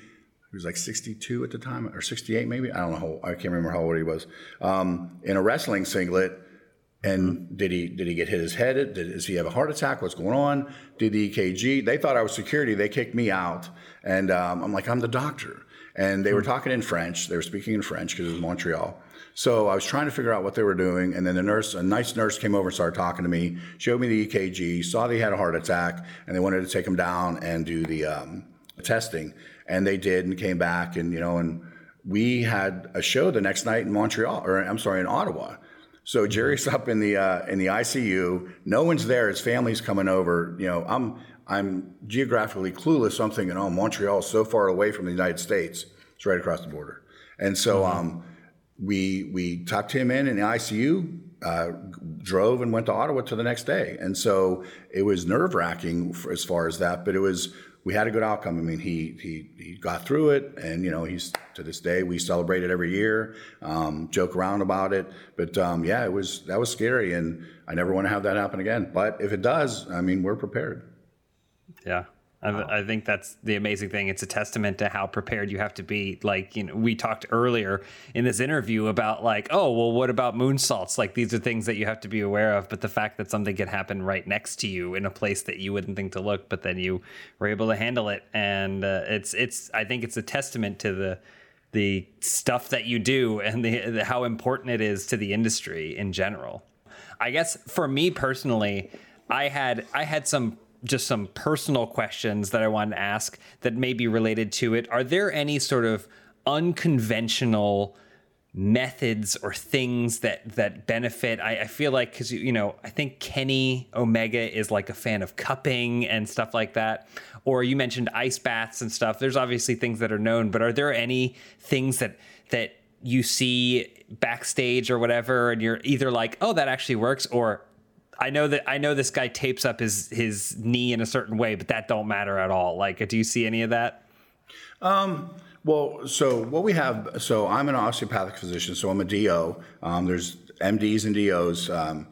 he was like 62 at the time, or 68 maybe. I don't know. How, I can't remember how old he was. Um, in a wrestling singlet. And mm-hmm. did he did he get hit his head? Did, does he have a heart attack? What's going on? Did the EKG? They thought I was security. They kicked me out, and um, I'm like, I'm the doctor. And they were mm-hmm. talking in French. They were speaking in French because it was Montreal. So I was trying to figure out what they were doing, and then the nurse, a nice nurse, came over and started talking to me, showed me the EKG, saw that he had a heart attack, and they wanted to take him down and do the um, testing and they did and came back and you know and we had a show the next night in Montreal or I'm sorry in Ottawa. So Jerry's up in the uh, in the ICU. No one's there. His family's coming over. You know, I'm I'm geographically clueless. So I'm thinking, oh, Montreal is so far away from the United States. It's right across the border. And so mm-hmm. um, we we tucked him in in the ICU. Uh, drove and went to Ottawa to the next day, and so it was nerve wracking as far as that. But it was we had a good outcome. I mean, he he he got through it, and you know, he's to this day we celebrate it every year, um, joke around about it. But um, yeah, it was that was scary, and I never want to have that happen again. But if it does, I mean, we're prepared. Yeah, I, I, think that's the amazing thing. It's a testament to how prepared you have to be. Like, you know, we talked earlier in this interview about like, oh, well, what about moonsaults? Like, these are things that you have to be aware of. But the fact that something can happen right next to you in a place that you wouldn't think to look, but then you were able to handle it, and uh, it's it's. I think it's a testament to the the stuff that you do and the, the how important it is to the industry in general. I guess for me personally, I had I had some just some personal questions that I wanted to ask that may be related to it. Are there any sort of unconventional methods or things that that benefit? I, I feel like because you know I think Kenny Omega is like a fan of cupping and stuff like that. Or you mentioned ice baths and stuff. There's obviously things that are known, but are there any things that that you see backstage or whatever and you're either like oh that actually works or I know that I know this guy tapes up his his knee in a certain way, but that don't matter at all. Like, do you see any of that? Um, well, so what we have, so I'm an osteopathic physician, so I'm a DO. Um, there's MDs and DOs. Um,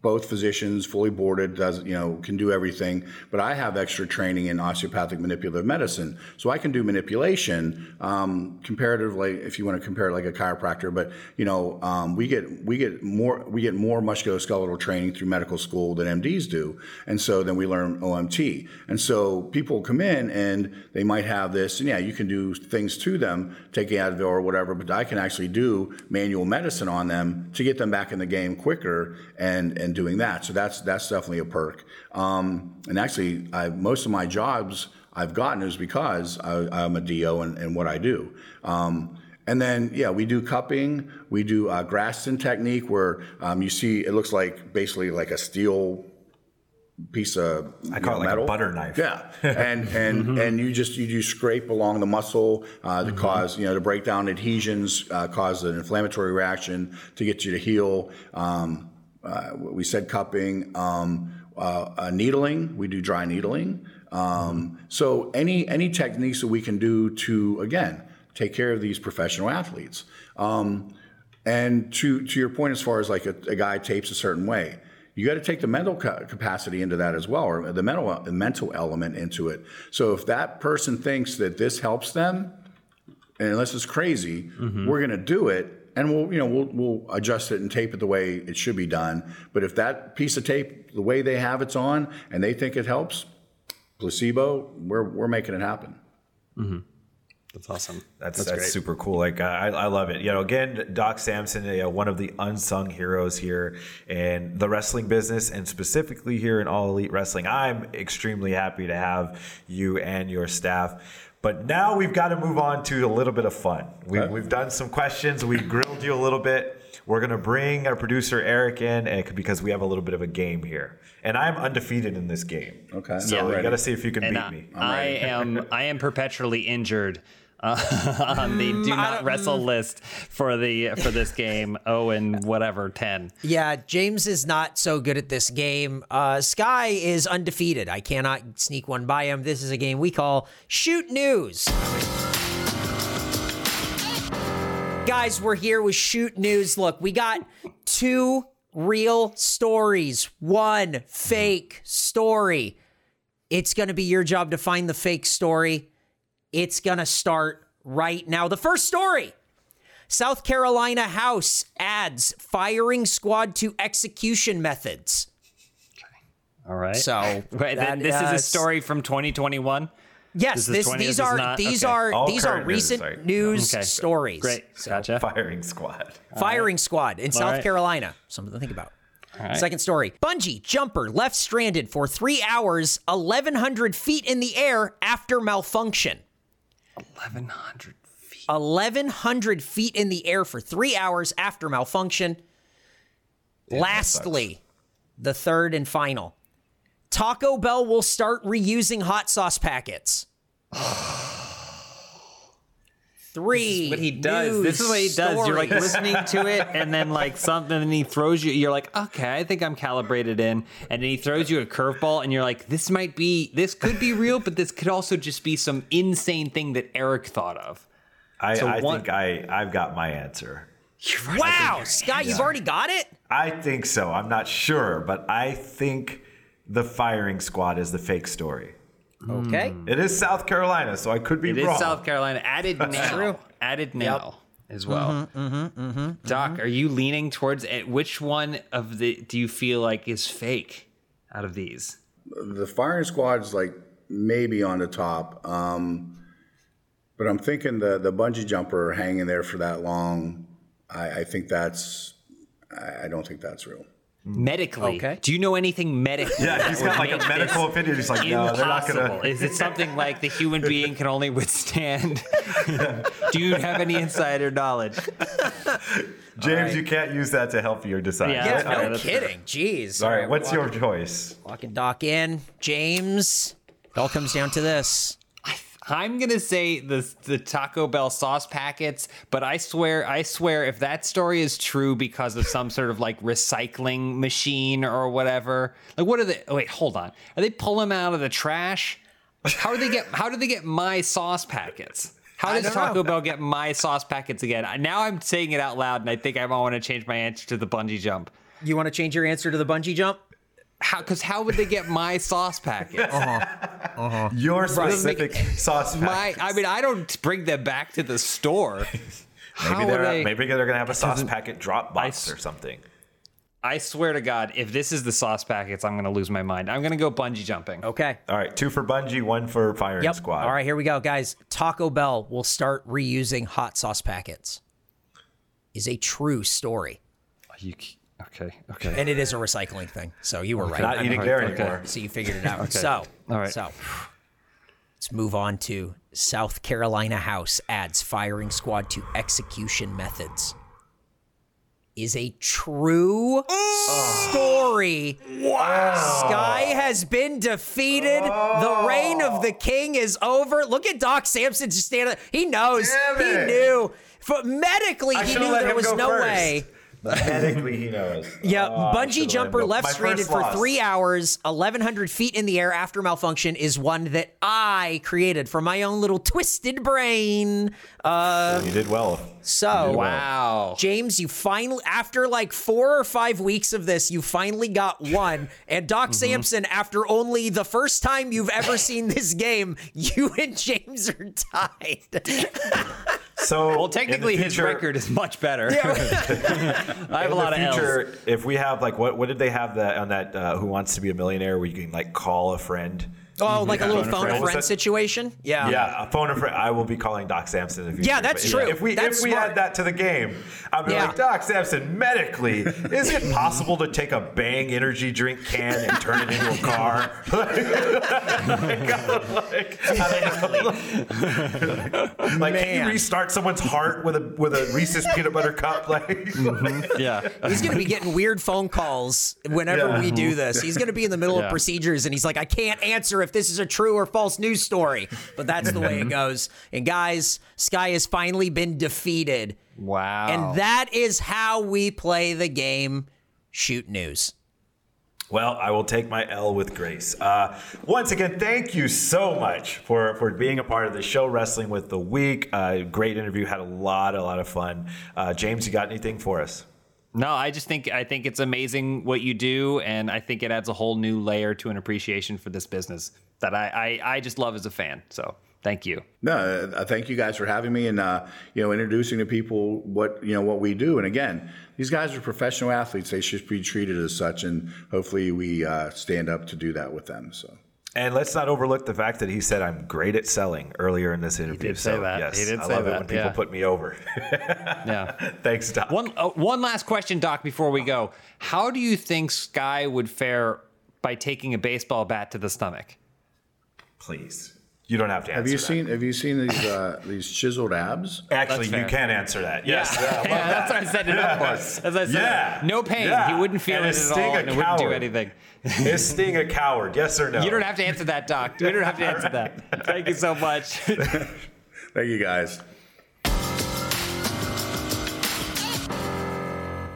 both physicians, fully boarded, does you know can do everything. But I have extra training in osteopathic manipulative medicine, so I can do manipulation um, comparatively. If you want to compare it like a chiropractor, but you know um, we get we get more we get more musculoskeletal training through medical school than MDs do, and so then we learn OMT. And so people come in and they might have this, and yeah, you can do things to them, take Advil or whatever, but I can actually do manual medicine on them to get them back in the game quicker and and doing that. So that's that's definitely a perk. Um, and actually, I, most of my jobs I've gotten is because I, am a DO and, and, what I do. Um, and then, yeah, we do cupping. We do uh, Graston technique where um, you see it looks like basically like a steel piece of I call know, it like metal. a butter knife. Yeah, and and mm-hmm. and you just you do scrape along the muscle uh, to mm-hmm. cause you know to break down adhesions, uh, cause an inflammatory reaction to get you to heal. Um, uh, we said cupping, um, uh, uh, needling. We do dry needling. Um, so any any techniques that we can do to again take care of these professional athletes. Um, and to to your point, as far as like a, a guy tapes a certain way, you got to take the mental capacity into that as well, or the mental the mental element into it. So if that person thinks that this helps them, and unless it's crazy, mm-hmm. we're going to do it and we'll you know we'll we'll adjust it and tape it the way it should be done. But if that piece of tape, the way they have it's on, and they think it helps, placebo, we're we're making it happen. Mm-hmm. That's awesome. That's that's, that's super cool. Like I, I love it. You know, again, Doc Sampson, you know, one of the unsung heroes here in the wrestling business, and specifically here in All Elite Wrestling. I'm extremely happy to have you and your staff but now we've got to move on to a little bit of fun. We, okay. We've done some questions. We grilled you a little bit. We're going to bring our producer Eric in eh, because we have a little bit of a game here. And I'm undefeated in this game. Okay. So yeah, we got to see if you can and beat I, me. I am I am perpetually injured uh, on the do not wrestle list for the for this game. Oh, and whatever ten. Yeah, James is not so good at this game. Uh, Sky is undefeated. I cannot sneak one by him. This is a game we call Shoot News. Guys, we're here with Shoot News. Look, we got two real stories, one fake story. It's going to be your job to find the fake story it's going to start right now. The first story South Carolina House adds firing squad to execution methods. All right. So Wait, that, this uh, is a story from 2021. Yes, this, 20, these are not, these okay. are All these are recent news, news okay. stories. Great, so, gotcha. Firing squad. Firing right. squad in All South right. Carolina. Something to think about. Right. Second story. Bungee jumper left stranded for three hours, 1,100 feet in the air after malfunction. 1,100 feet. 1,100 feet in the air for three hours after malfunction. Damn, Lastly, the third and final Taco Bell will start reusing hot sauce packets. Three. This is what he does. This is what he does. Stories. You're like listening to it, and then like something, and he throws you. You're like, okay, I think I'm calibrated in, and then he throws you a curveball, and you're like, this might be, this could be real, but this could also just be some insane thing that Eric thought of. I, so I one, think I, I've got my answer. Right. Wow, Scott, you've already got it. I think so. I'm not sure, but I think the firing squad is the fake story. Okay. It is South Carolina, so I could be It wrong. is South Carolina. Added now. Added now as well. Mm-hmm, mm-hmm, mm-hmm, Doc, are you leaning towards it? Which one of the do you feel like is fake out of these? The firing squad's like maybe on the top. Um, but I'm thinking the the bungee jumper hanging there for that long. I, I think that's. I, I don't think that's real Mm. medically. Okay. Do you know anything medically? Yeah, he's got like a medical opinion. He's like, no, they're not gonna. Is it something like the human being can only withstand? Do you have any insider knowledge? James, right. you can't use that to help you decide. Yeah, yeah no kidding. Jeez. All right, what's your choice? Walking dock in, James. It all comes down to this. I'm gonna say the the Taco Bell sauce packets, but I swear, I swear, if that story is true because of some sort of like recycling machine or whatever, like what are they? Oh, wait, hold on. Are they pulling them out of the trash? How do they get? How do they get my sauce packets? How does Taco know. Bell get my sauce packets again? Now I'm saying it out loud, and I think I want to change my answer to the bungee jump. You want to change your answer to the bungee jump? How? Because how would they get my sauce packets? Uh-huh. Uh-huh. Your specific sauce My, packets. I mean, I don't bring them back to the store. Maybe would they're they- maybe they're gonna have a sauce packet drop box s- or something. I swear to God, if this is the sauce packets, I'm gonna lose my mind. I'm gonna go bungee jumping. Okay. All right, two for Bungee, one for Firing Yep. Squad. All right, here we go, guys. Taco Bell will start reusing hot sauce packets. Is a true story, You, c- okay, okay. and it is a recycling thing. So you were right. Not eating there okay. anymore. So you figured it out. So, All right. So let's move on to South Carolina House adds firing squad to execution methods. Is a true story. Wow. Sky has been defeated. The oh. reign of the king is over. Look at Doc Sampson just standing. He knows. He knew. For medically, I he knew there was no first. way. Medically, he knows. Yeah, Oh, bungee jumper left My stranded for loss. three hours, 1,100 feet in the air after malfunction is one that I created from my own little twisted brain. Uh, You did well. so, wow. James, you finally, after like four or five weeks of this, you finally got one. And Doc Sampson, after only the first time you've ever seen this game, you and James are tied. So Well, technically, his record is much better. Yeah. I have in a lot the of L's. future, if we have like what what did they have that on that uh, Who Wants to Be a Millionaire where you can like call a friend? Oh, like a little Phone a phone a friend. friend What's that? situation? Yeah. Yeah, a phone a friend. I will be calling Doc Sampson in the future. Yeah, that's But true. If we That's if we smart. add that to the game, I'd be Yeah. like, Doc Sampson, medically, is it possible to take a Bang energy drink can and turn it into a car? like, like can you restart someone's heart with a with a Reese's peanut butter cup? Like, mm-hmm. yeah. He's going to be getting weird phone calls whenever Yeah. we do this. He's going to be in the middle Yeah. of procedures and he's like, I can't answer if this is a true or false news story. But that's the way it goes. And guys, Sky has finally been defeated. Wow. And that is how we play the game Shoot News. Well, I will take my L with grace. Uh, once again, thank you so much for, for being a part of the show, Wrestling with the Week. Uh, great interview, had a lot, a lot of fun. Uh, James, you got anything for us? No, I just think I think it's amazing what you do, and I think it adds a whole new layer to an appreciation for this business that I I, I just love as a fan. So thank you. No, I thank you guys for having me and uh, you know introducing to people what you know what we do. And again, these guys are professional athletes; they should be treated as such. And hopefully, we uh, stand up to do that with them. So. And let's not overlook the fact that he said I'm great at selling earlier in this interview. he did say so, that. Yes, He did I say love it when people yeah. put me over. Yeah. Thanks, Doc. one uh, one last question, Doc, before we go. How do you think Sky would fare by taking a baseball bat to the stomach? Please, you don't have to answer. Have you that. seen Have you seen these uh, these chiseled abs? Actually, you fair. can answer that. Yes. Yeah, that's what I set it up for. As I said, Yeah. no pain. Yeah. He wouldn't feel And it a at all, and it wouldn't do anything. Is Sting a coward? Yes or no? You don't have to answer that, Doc. You don't have to answer that. Thank you so much. Thank you, guys.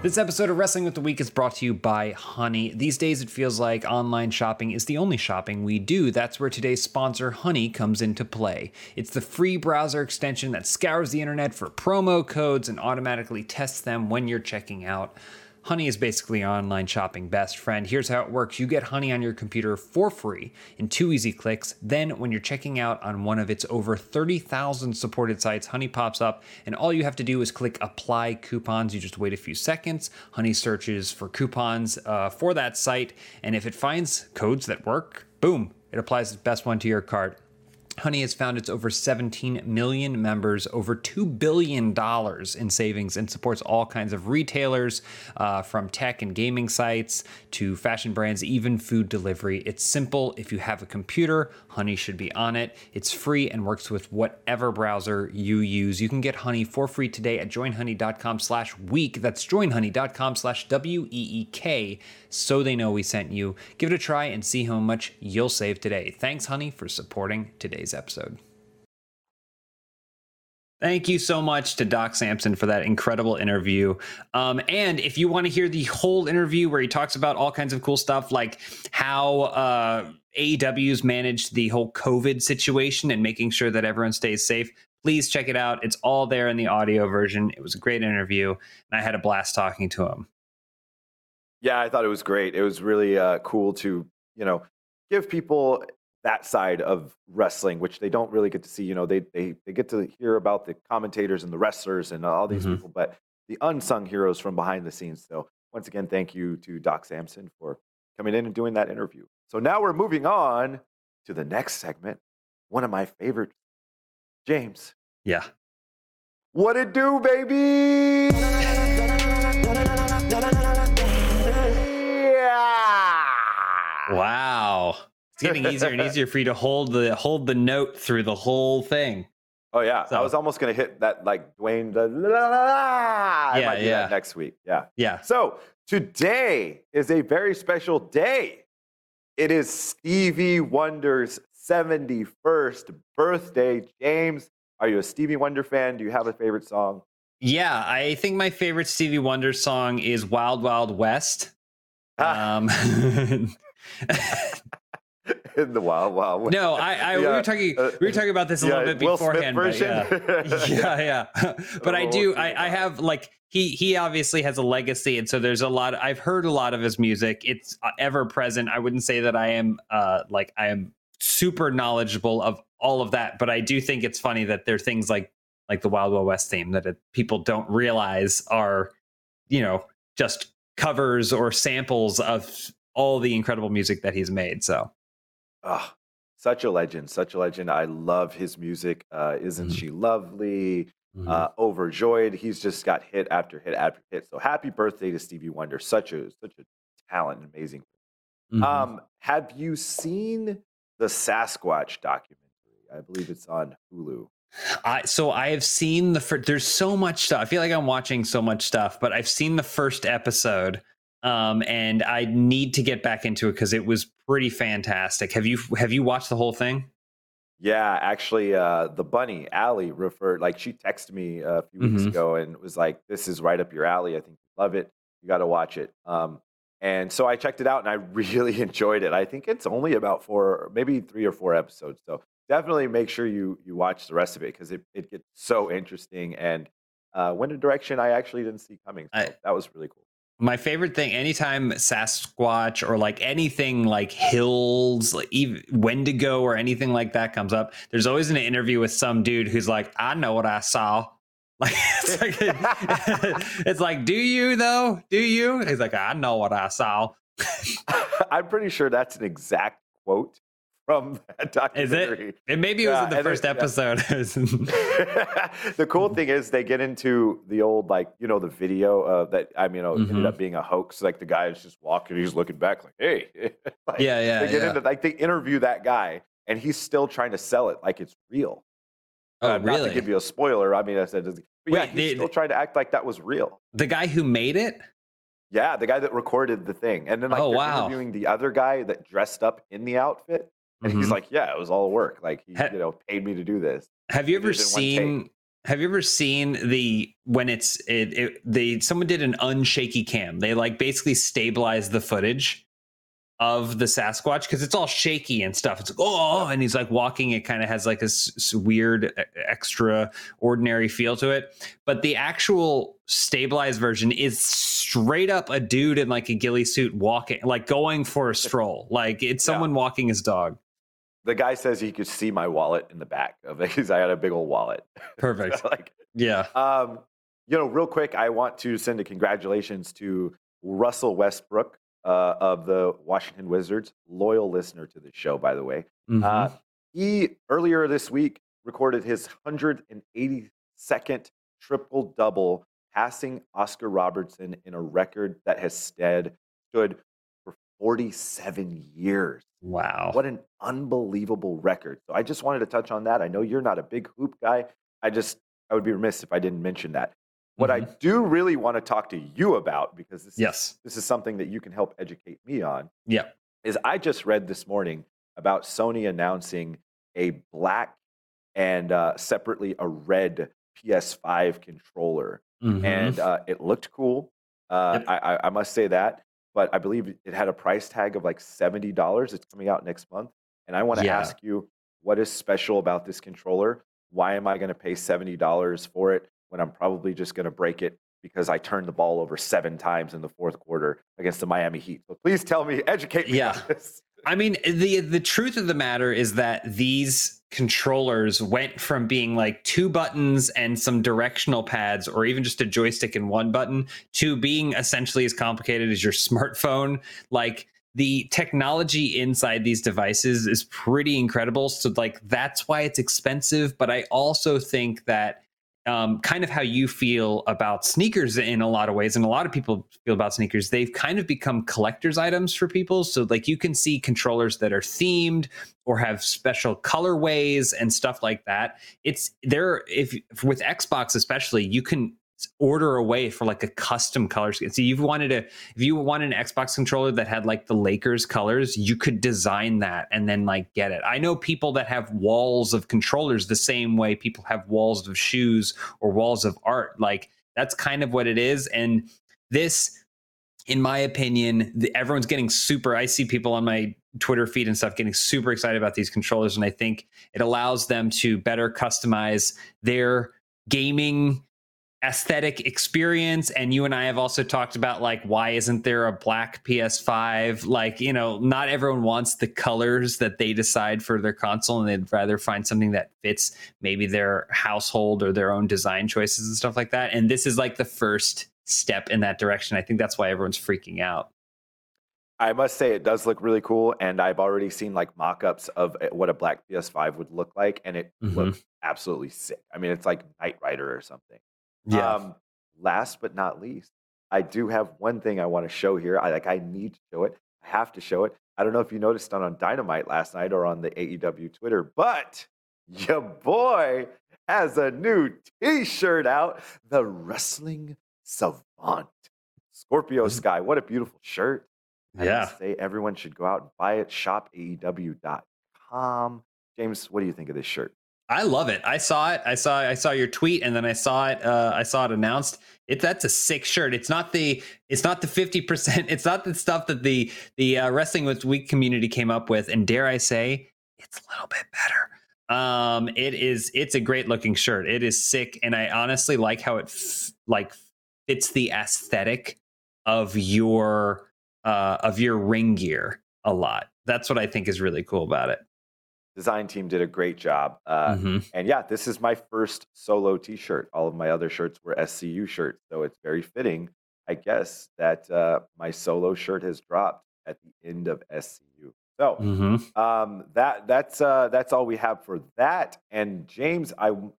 This episode of Wrestling with the Week is brought to you by Honey. These days, it feels like online shopping is the only shopping we do. That's where today's sponsor, Honey, comes into play. It's the free browser extension that scours the internet for promo codes and automatically tests them when you're checking out. Honey is basically your online shopping best friend. Here's how it works you get Honey on your computer for free in two easy clicks. Then, when you're checking out on one of its over 30,000 supported sites, Honey pops up, and all you have to do is click Apply Coupons. You just wait a few seconds. Honey searches for coupons uh, for that site, and if it finds codes that work, boom, it applies the best one to your cart. Honey has found its over 17 million members, over $2 billion in savings, and supports all kinds of retailers uh, from tech and gaming sites to fashion brands, even food delivery. It's simple. If you have a computer, Honey should be on it. It's free and works with whatever browser you use. You can get Honey for free today at joinhoney.com slash week. That's joinhoney.com slash W-E-E-K so they know we sent you. Give it a try and see how much you'll save today. Thanks, Honey, for supporting today's episode. Thank you so much to Doc Sampson for that incredible interview. Um, and if you want to hear the whole interview where he talks about all kinds of cool stuff, like how uh, AEW's managed the whole COVID situation and making sure that everyone stays safe, please check it out. It's all there in the audio version. It was a great interview, and I had a blast talking to him. Yeah, I thought it was great. It was really uh, cool to, you know, give people that side of wrestling, which they don't really get to see. You know, they they they get to hear about the commentators and the wrestlers and all these Mhm. people, but the unsung heroes from behind the scenes. So once again, thank you to Doc Sampson for coming in and doing that interview. So now we're moving on to the next segment. One of my favorite, James. Yeah. What it do, baby? Yeah. Wow. It's getting easier and easier for you to hold the hold the note through the whole thing. Oh yeah, I was almost gonna hit that like Dwayne the la, la, la, Yeah, might do yeah. that next week. Yeah. Yeah. So today is a very special day. It is Stevie Wonder's 71st birthday. James, are you a Stevie Wonder fan? Do you have a favorite song? Yeah, I think my favorite Stevie Wonder song is Wild Wild West. Ah, Um, in the Wild Wild West. no, I, I we were talking uh, we were talking about this a yeah, little bit Will beforehand. but yeah. yeah, yeah. but I Oh, do. I, I have like he he obviously has a legacy, and so there's a lot. I've heard a lot of his music. It's uh, ever present. I wouldn't say that I am uh like I am super knowledgeable of all of that, but I do think it's funny that there are things like like the Wild Wild West theme that it, people don't realize are you know just covers or samples of all the incredible music that he's made. So Ah, such a legend, such a legend. I love his music. Uh, Isn't Mhm. she lovely? Mm-hmm. Uh, overjoyed. He's just got hit after hit after hit. So happy birthday to Stevie Wonder. Such a such a talent, amazing. Mhm. Um, have you seen the Sasquatch documentary? I believe it's on Hulu. I so I have seen the first. there's so much stuff. I feel like I'm watching so much stuff, but I've seen the first episode, um, and I need to get back into it because it was pretty fantastic. Have you have you watched the whole thing? Yeah, actually, uh, the bunny Allie referred. Like she texted me a few weeks Mhm. ago and was like, "This is right up your alley. I think you love it. You got to watch it." Um, and so I checked it out and I really enjoyed it. I think it's only about four, maybe three or four episodes. So definitely make sure you you watch the rest of it because it it gets so interesting and uh, went a direction I actually didn't see coming. So I- that was really cool. My favorite thing, anytime Sasquatch or like anything like hills, like even Wendigo or anything like that comes up, there's always an interview with some dude who's like, "I know what I saw." Like it's like, it's like, do you though? Do you? He's like, I know what I saw. I'm pretty sure that's an exact quote from that Is it? documentary. And maybe it was Yeah, in the first episode. the cool thing is they get into the old like you know the video uh, that I mean you know, ended Mhm. up being a hoax. Like the guy is just walking, he's looking back like, hey, like, Yeah, yeah, They get yeah. into like they interview that guy, and he's still trying to sell it like it's real. oh, Uh, Not to give you a spoiler. I mean, I said, but yeah, he's they- still trying to act like that was real. the guy who made it? Yeah, the guy that recorded the thing, and then like Oh, wow. interviewing the other guy that dressed up in the outfit, and he's Mhm. like, "Yeah, it was all work. Like he, Ha- you know, paid me to do this." Have you ever did it in one take. seen? Have you ever seen the when it's it, it? They someone did an unshaky cam. They like basically stabilized the footage of the Sasquatch because it's all shaky and stuff. It's like oh, and he's like walking. It kind of has like a s- weird, extra ordinary feel to it. But the actual stabilized version is straight up a dude in like a ghillie suit walking, like going for a stroll. Like it's Yeah. someone walking his dog. The guy says he could see my wallet in the back of it because I had a big old wallet. Perfect. like, Yeah. um, you know, real quick, I want to send a congratulations to Russell Westbrook uh, of the Washington Wizards, loyal listener to the show, by the way. Mhm. Uh, he earlier this week recorded his 182nd triple double, passing Oscar Robertson in a record that has stead, stood 47 years. wow. What an unbelievable record. So I just wanted to touch on that. I know you're not a big hoop guy. I just, I would be remiss if I didn't mention that. What I do really want to talk to you about, because this, is, Yes. this is something that you can help educate me on, Yeah. is I just read this morning about Sony announcing a black and uh, separately a red PS5 controller Mhm. and uh, it looked cool. Uh, Yep. I, I, I must say that, but I believe it had a price tag of like seventy dollars. It's coming out next month, and I want to Yeah. ask you, what is special about this controller? Why am I going to pay seventy dollars for it when I'm probably just going to break it because I turned the ball over seven times in the fourth quarter against the Miami Heat. So please tell me, educate me. Yeah. I mean, the the truth of the matter is that these controllers went from being like two buttons and some directional pads or even just a joystick and one button to being essentially as complicated as your smartphone. Like the technology inside these devices is pretty incredible. So like that's why it's expensive, but I also think that um, kind of how you feel about sneakers in a lot of ways, and a lot of people feel about sneakers. They've kind of become collector's items for people. So, like, you can see controllers that are themed or have special colorways and stuff like that. It's there. If with Xbox, especially, you can order away for like a custom color scheme. So you've wanted to, if you want an Xbox controller that had like the Lakers colors, you could design that and then like get it. I know people that have walls of controllers the same way people have walls of shoes or walls of art. Like that's kind of what it is. And this, in my opinion, the, everyone's getting super. I see people on my Twitter feed and stuff getting super excited about these controllers, and I think it allows them to better customize their gaming aesthetic experience and you and I have also talked about like why isn't there a black PS5 like you know not everyone wants the colors that they decide for their console and they'd rather find something that fits maybe their household or their own design choices and stuff like that and this is like the first step in that direction I think that's why everyone's freaking out I must say it does look really cool, and I've already seen like mock-ups of uh, what a black PS5 would look like, and it Mhm. looks absolutely sick. I mean, it's like Knight Rider or something. Yeah Um, last but not least, I do have one thing I want to show here. I like I need to show it. I have to show it. I don't know if you noticed on on Dynamite last night or on the AEW Twitter, but your boy has a new T-shirt out. The Wrestling Savant, Scorpio Sky. What a beautiful shirt! I yeah say everyone should go out and buy it. Shop AEW.com. James, what do you think of this shirt? I love it. I saw it. I saw I saw your tweet and then I saw it uh I saw it announced. It that's a sick shirt. It's not the it's not the 50%. It's not the stuff that the the uh, wrestling with week community came up with and dare I say it's a little bit better. Um it is it's a great looking shirt. It is sick and I honestly like how it f- like fits the aesthetic of your uh of your ring gear a lot. That's what I think is really cool about it. Design team did a great job. Uh, Mhm. And yeah, this is my first solo T-shirt. All of my other shirts were SCU shirts, so it's very fitting, I guess, that uh, my solo shirt has dropped at the end of SCU. So Mhm. um, that that's uh, that's all we have for that. And James, I, you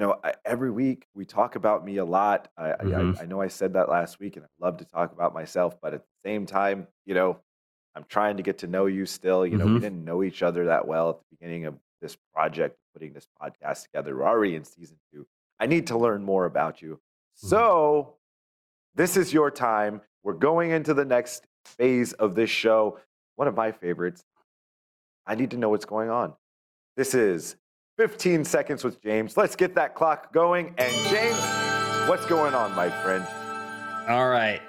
know, I, every week we talk about me a lot. I, Mhm. I I know I said that last week, and I love to talk about myself, but at the same time, you know, I'm trying to get to know you still. You know, we Mhm. didn't know each other that well at the beginning of this project, putting this podcast together. We're already in season two. I need to learn more about you. So, this is your time. We're going into the next phase of this show. One of my favorites. I need to know what's going on. This is 15 seconds with James. Let's get that clock going. And, James, what's going on, my friend? All right.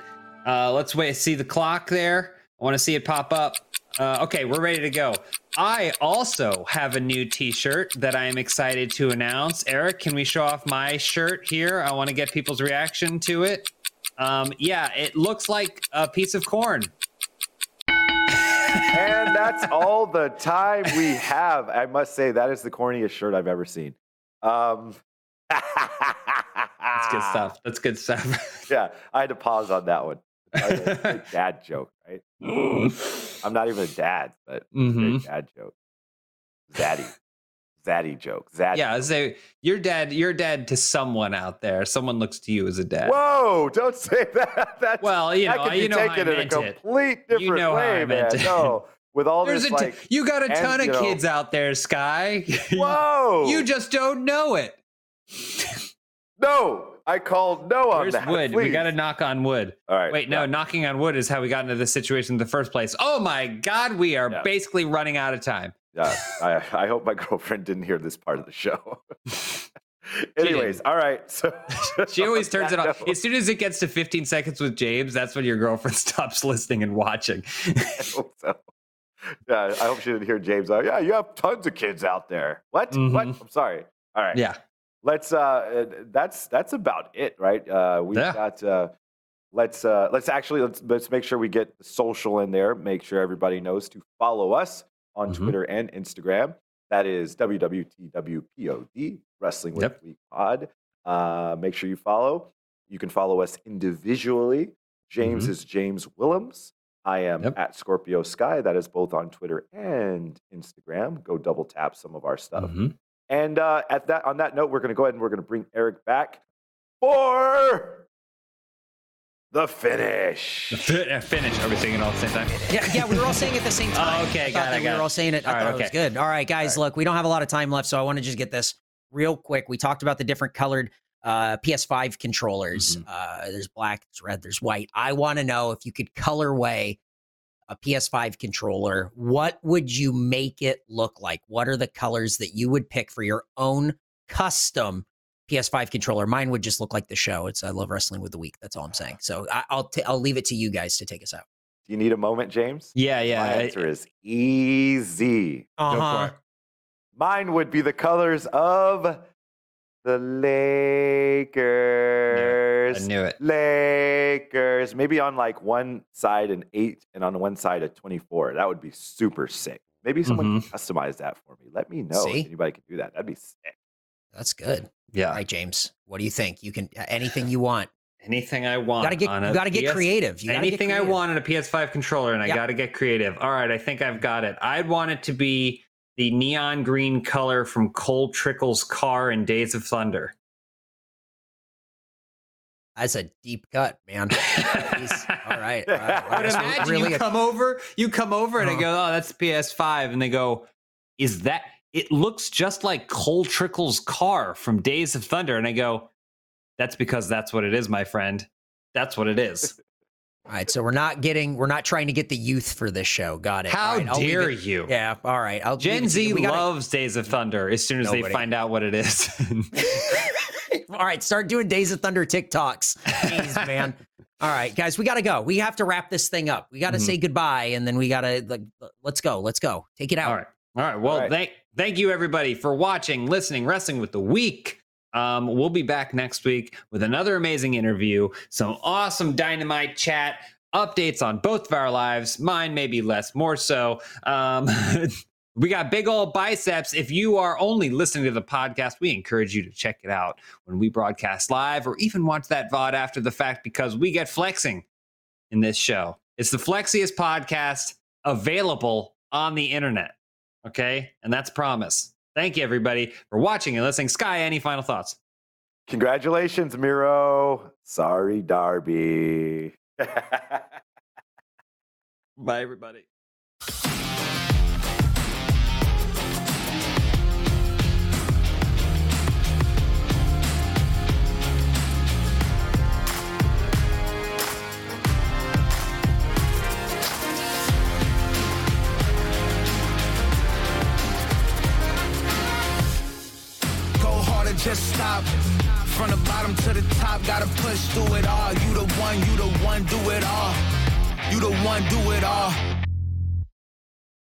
Uh, let's wait. See the clock there? I want to see it pop up. Uh, okay, we're ready to go. I also have a new T-shirt that I am excited to announce. Eric, can we show off my shirt here? I want to get people's reaction to it. Um, yeah, it looks like a piece of corn. and that's all the time we have. I must say, that is the corniest shirt I've ever seen. Um, That's good stuff. That's good stuff. Yeah, I had to pause on that one. A dad joke, right? I'm not even a dad, but hmm big dad joke. Zaddy. Zaddy joke. Zaddy. Yeah, so you're dad. You're dad to someone out there. Someone looks to you as a dad. Whoa, don't say that. That's, Well, you know, you know how I in a meant it. You know how I man. meant it. No, with all There's this, a t- like, you got a and, ton of you know- kids out there, Sky. whoa. you just don't know it. no, I called no on Where's that. wood? We got to knock on wood. All right. Wait, no, yeah. knocking on wood is how we got into this situation in the first place. Oh my God, we are Yeah. basically running out of time. Yeah, I, I hope my girlfriend didn't hear this part of the show. Anyways, all right. So She always turns it off. As soon as it gets to 15 seconds with James, that's when your girlfriend stops listening and watching. I hope so. Yeah, I hope she didn't hear James. Like, yeah, you have tons of kids out there. What? What? Mhm. I'm sorry. All right. yeah. Let's uh that's that's about it right uh we've Yeah. got uh let's uh let's actually let's let's make sure we get social in there make sure everybody knows to follow us on Mhm. twitter and instagram that is wwtwpod wrestling with Yep. week pod uh make sure you follow you can follow us individually james is james willems i am Mm-hmm. Yep. at scorpio sky that is both on twitter and instagram go double tap some of our stuff Mhm. And uh, at that, on that note, we're going to go ahead and we're going to bring Eric back for the finish. The fi- uh, finish. Are we saying it all at the same time? Yeah, yeah, we were all saying it at the same time. oh, okay, I got thought it, that We got were it. all saying it. I All right, thought it was okay. good. All right, guys, look, we don't have a lot of time left, so I want to just get this real quick. We talked about the different colored uh, PS5 controllers. Mhm. Uh, there's black, there's red, there's white. I want to know if you could colorway a PS5 controller, what would you make it look like? What are the colors that you would pick for your own custom PS5 controller? Mine would just look like the show. It's I love wrestling with the week. That's all I'm saying. So I, I'll t- I'll leave it to you guys to take us out. Do you need a moment, James? Yeah, yeah. My answer is easy. Go for Uh-huh. it. Mine would be the colors of the Lakers. I knew it. Lakers. Maybe on like one side an eight and on one side a 24. That would be super sick. Maybe someone can mm-hmm. customize that for me. Let me know See? if anybody can do that. That'd be sick. That's good. Yeah. All right, James. What do you think? You can anything you want. Anything I want. You gotta get you gotta get PS creative. You gotta get Anything I want on a PS5 controller, and I Yep. got to get creative. All right, I think I've got it. I'd want it to be the neon green color from Cole Trickle's car in Days of Thunder. That's a deep cut, man. All right. All right. But imagine really you a- come over, you come over, and I Uh-huh. go, "Oh, that's PS5," and they go, "Is that?" It looks just like Cole Trickle's car from Days of Thunder, and I go, "That's because that's what it is, my friend. That's what it is." All right, so we're not getting we're not trying to get the youth for this show. Got it. How All right, dare it- you? Yeah. All right. I'll Gen Z gotta- loves Days of Thunder as soon as Nobody. they find out what it is. All right, start doing Days of Thunder TikToks. Jeez, man. All right, guys, we got to go. We have to wrap this thing up. We got to Mhm. say goodbye, and then we got to like, let's go. Let's go. Take it out. All right. All right. Well, All right. thank thank you everybody for watching, listening, wrestling with the week. Um, we'll be back next week with another amazing interview, some awesome dynamite chat, updates on both of our lives. Mine maybe less, more so. Um, we got big old biceps. If you are only listening to the podcast, we encourage you to check it out when we broadcast live or even watch that VOD after the fact because we get flexing in this show. It's the flexiest podcast available on the internet. Okay. And that's promise. Thank you, everybody, for watching and listening. Sky, any final thoughts? Congratulations, Miro. Sorry, Darby. Bye, everybody. Just stop. From the bottom to the top, gotta push through it all. You the one, you the one, do it all. You the one, do it all.